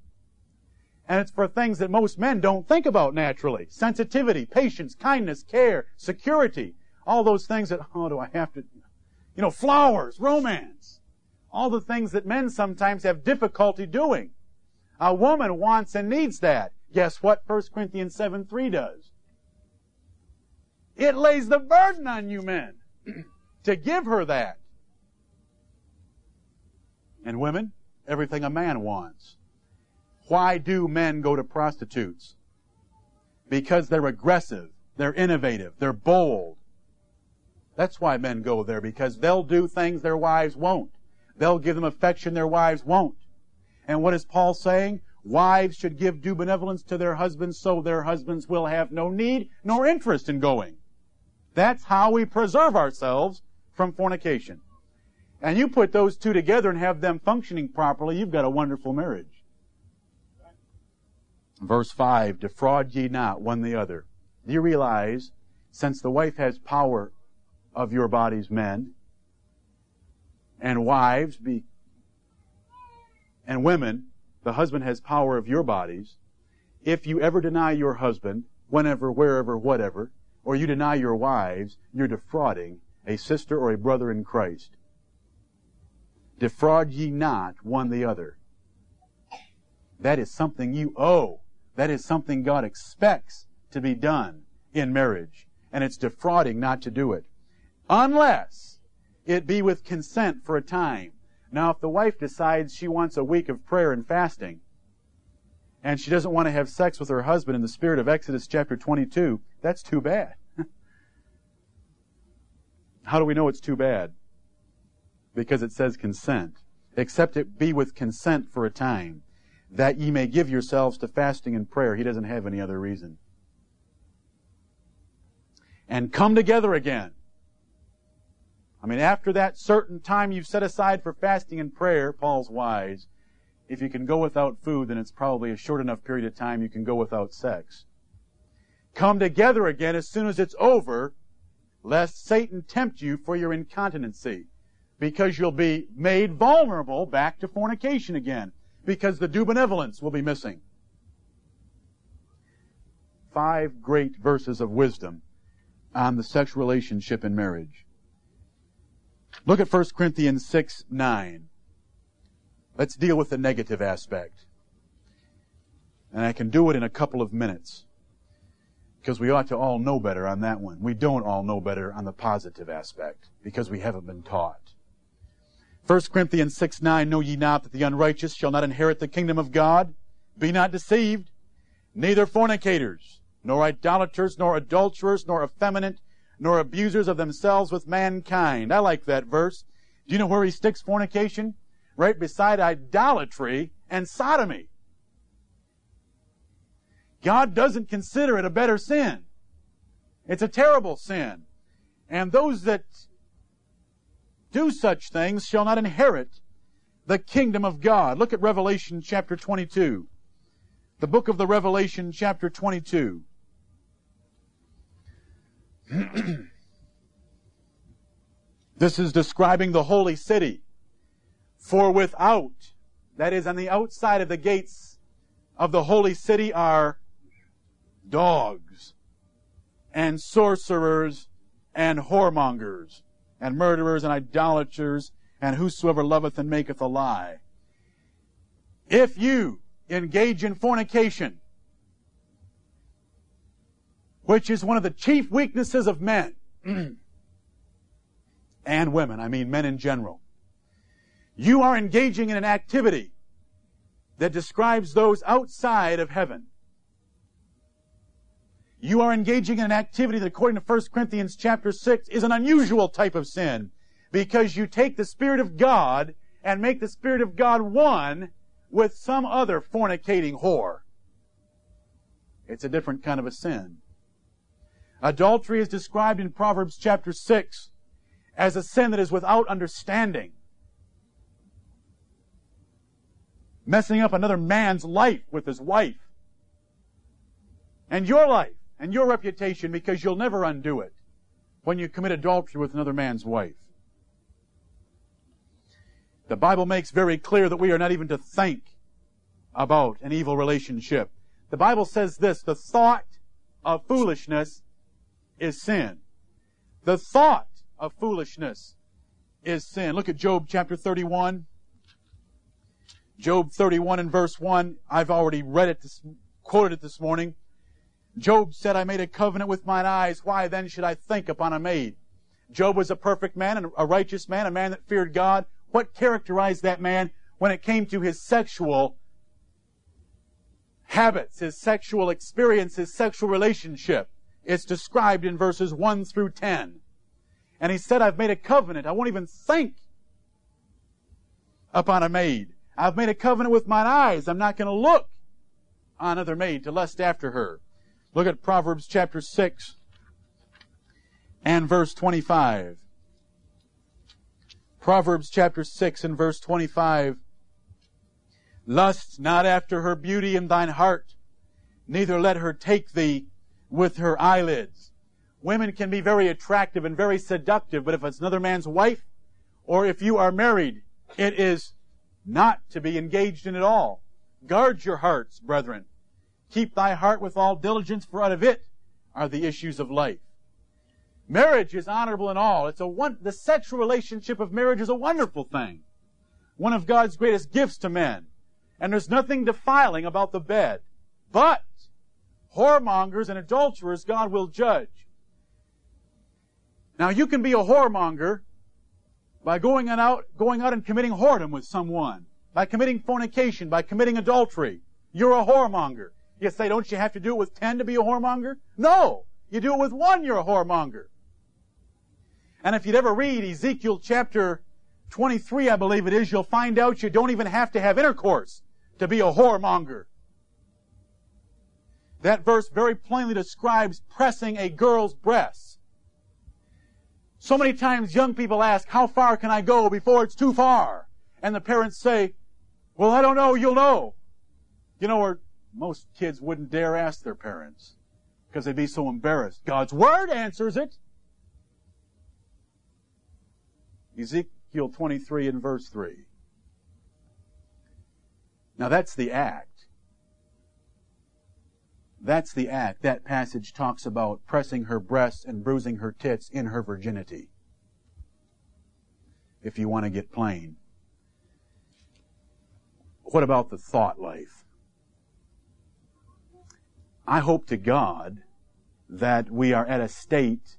And it's for things that most men don't think about naturally. Sensitivity, patience, kindness, care, security. All those things that, oh, do I have to, you know, flowers, romance. All the things that men sometimes have difficulty doing. A woman wants and needs that. Guess what 1 Corinthians 7 3 does? It lays the burden on you men to give her that. And women, everything a man wants. Why do men go to prostitutes? Because they're aggressive, they're innovative, they're bold. That's why men go there, because they'll do things their wives won't. They'll give them affection their wives won't. And what is Paul saying? Wives should give due benevolence to their husbands so their husbands will have no need nor interest in going. That's how we preserve ourselves from fornication. And you put those two together and have them functioning properly, you've got a wonderful marriage. Verse 5 Defraud ye not one the other. Do you realize, since the wife has power of your bodies, men, and wives, be, and women, the husband has power of your bodies. If you ever deny your husband, whenever, wherever, whatever, or you deny your wives, you're defrauding a sister or a brother in Christ. Defraud ye not one the other. That is something you owe. That is something God expects to be done in marriage. And it's defrauding not to do it. Unless it be with consent for a time. Now, if the wife decides she wants a week of prayer and fasting, and she doesn't want to have sex with her husband in the spirit of Exodus chapter 22, that's too bad. How do we know it's too bad? Because it says consent. Except it be with consent for a time, that ye may give yourselves to fasting and prayer. He doesn't have any other reason. And come together again I mean, after that certain time you've set aside for fasting and prayer, Paul's wise. If you can go without food, then it's probably a short enough period of time you can go without sex. Come together again as soon as it's over, lest Satan tempt you for your incontinency, because you'll be made vulnerable back to fornication again, because the due benevolence will be missing. Five great verses of wisdom on the sexual relationship in marriage. Look at 1 Corinthians 6 9. Let's deal with the negative aspect. And I can do it in a couple of minutes. Because we ought to all know better on that one. We don't all know better on the positive aspect. Because we haven't been taught. 1 Corinthians 6 9, Know ye not that the unrighteous shall not inherit the kingdom of God? Be not deceived. Neither fornicators, nor idolaters, nor adulterers, nor effeminate, nor abusers of themselves with mankind. I like that verse. Do you know where he sticks fornication? Right beside idolatry and sodomy. God doesn't consider it a better sin. It's a terrible sin. And those that do such things shall not inherit the kingdom of God. Look at Revelation chapter 22. The book of the Revelation chapter 22. this is describing the holy city. For without, that is on the outside of the gates of the holy city are dogs and sorcerers and whoremongers and murderers and idolaters and whosoever loveth and maketh a lie. If you engage in fornication, which is one of the chief weaknesses of men and women, I mean men in general, you are engaging in an activity that describes those outside of heaven. You are engaging in an activity that according to 1 Corinthians chapter 6 is an unusual type of sin because you take the Spirit of God and make the Spirit of God one with some other fornicating whore. It's a different kind of a sin. Adultery is described in Proverbs chapter 6 as a sin that is without understanding. Messing up another man's life with his wife. And your life and your reputation because you'll never undo it when you commit adultery with another man's wife. The Bible makes very clear that we are not even to think about an evil relationship. The Bible says this, the thought of foolishness is sin. The thought of foolishness is sin. Look at Job chapter 31. Job 31 and verse 1. I've already read it, this, quoted it this morning. Job said, I made a covenant with mine eyes. Why then should I think upon a maid? Job was a perfect man and a righteous man, a man that feared God. What characterized that man when it came to his sexual habits, his sexual experience, his sexual relationship? It's described in verses 1 through 10. And he said, I've made a covenant. I won't even think upon a maid. I've made a covenant with mine eyes. I'm not going to look on another maid to lust after her. Look at Proverbs chapter 6 and verse 25. Proverbs chapter 6 and verse 25. Lust not after her beauty in thine heart, neither let her take thee with her eyelids. Women can be very attractive and very seductive, but if it's another man's wife, or if you are married, it is not to be engaged in at all. Guard your hearts, brethren. Keep thy heart with all diligence, for out of it are the issues of life. Marriage is honorable in all. It's a one, the sexual relationship of marriage is a wonderful thing. One of God's greatest gifts to men. And there's nothing defiling about the bed. But, whoremongers and adulterers God will judge. Now you can be a whoremonger by going out, going out and committing whoredom with someone, by committing fornication, by committing adultery. You're a whoremonger. You say, don't you have to do it with ten to be a whoremonger? No! You do it with one, you're a whoremonger. And if you'd ever read Ezekiel chapter 23, I believe it is, you'll find out you don't even have to have intercourse to be a whoremonger. That verse very plainly describes pressing a girl's breasts. So many times young people ask, how far can I go before it's too far? And the parents say, well, I don't know, you'll know. You know, or most kids wouldn't dare ask their parents because they'd be so embarrassed. God's Word answers it. Ezekiel 23 and verse 3. Now that's the act. That's the act. That passage talks about pressing her breasts and bruising her tits in her virginity. If you want to get plain. What about the thought life? I hope to God that we are at a state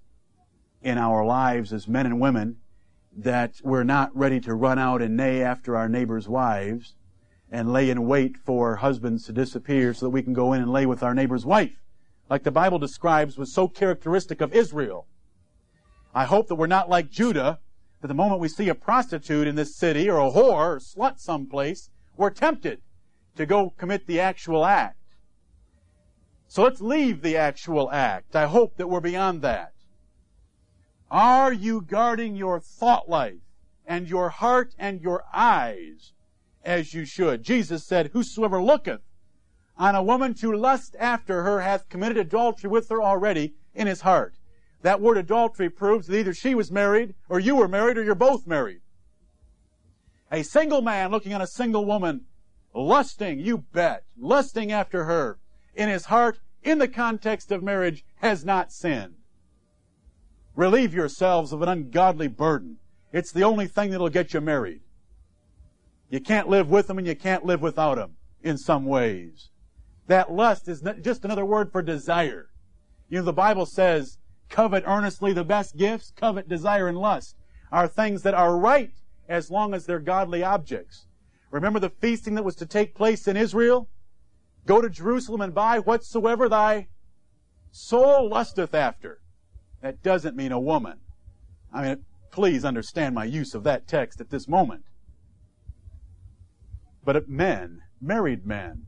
in our lives as men and women that we're not ready to run out and neigh after our neighbors' wives and lay in wait for husbands to disappear so that we can go in and lay with our neighbor's wife, like the Bible describes was so characteristic of Israel. I hope that we're not like Judah, that the moment we see a prostitute in this city or a whore or slut someplace, we're tempted to go commit the actual act. So let's leave the actual act. I hope that we're beyond that. Are you guarding your thought life? and your heart and your eyes as you should. Jesus said, Whosoever looketh on a woman to lust after her hath committed adultery with her already in his heart. That word adultery proves that either she was married, or you were married, or you're both married. A single man looking on a single woman, lusting, you bet, lusting after her in his heart, in the context of marriage, has not sinned. Relieve yourselves of an ungodly burden. It's the only thing that'll get you married. You can't live with them and you can't live without them in some ways. That lust is just another word for desire. You know, the Bible says, covet earnestly the best gifts, covet desire and lust are things that are right as long as they're godly objects. Remember the feasting that was to take place in Israel? Go to Jerusalem and buy whatsoever thy soul lusteth after. That doesn't mean a woman. I mean, please understand my use of that text at this moment. But men, married men,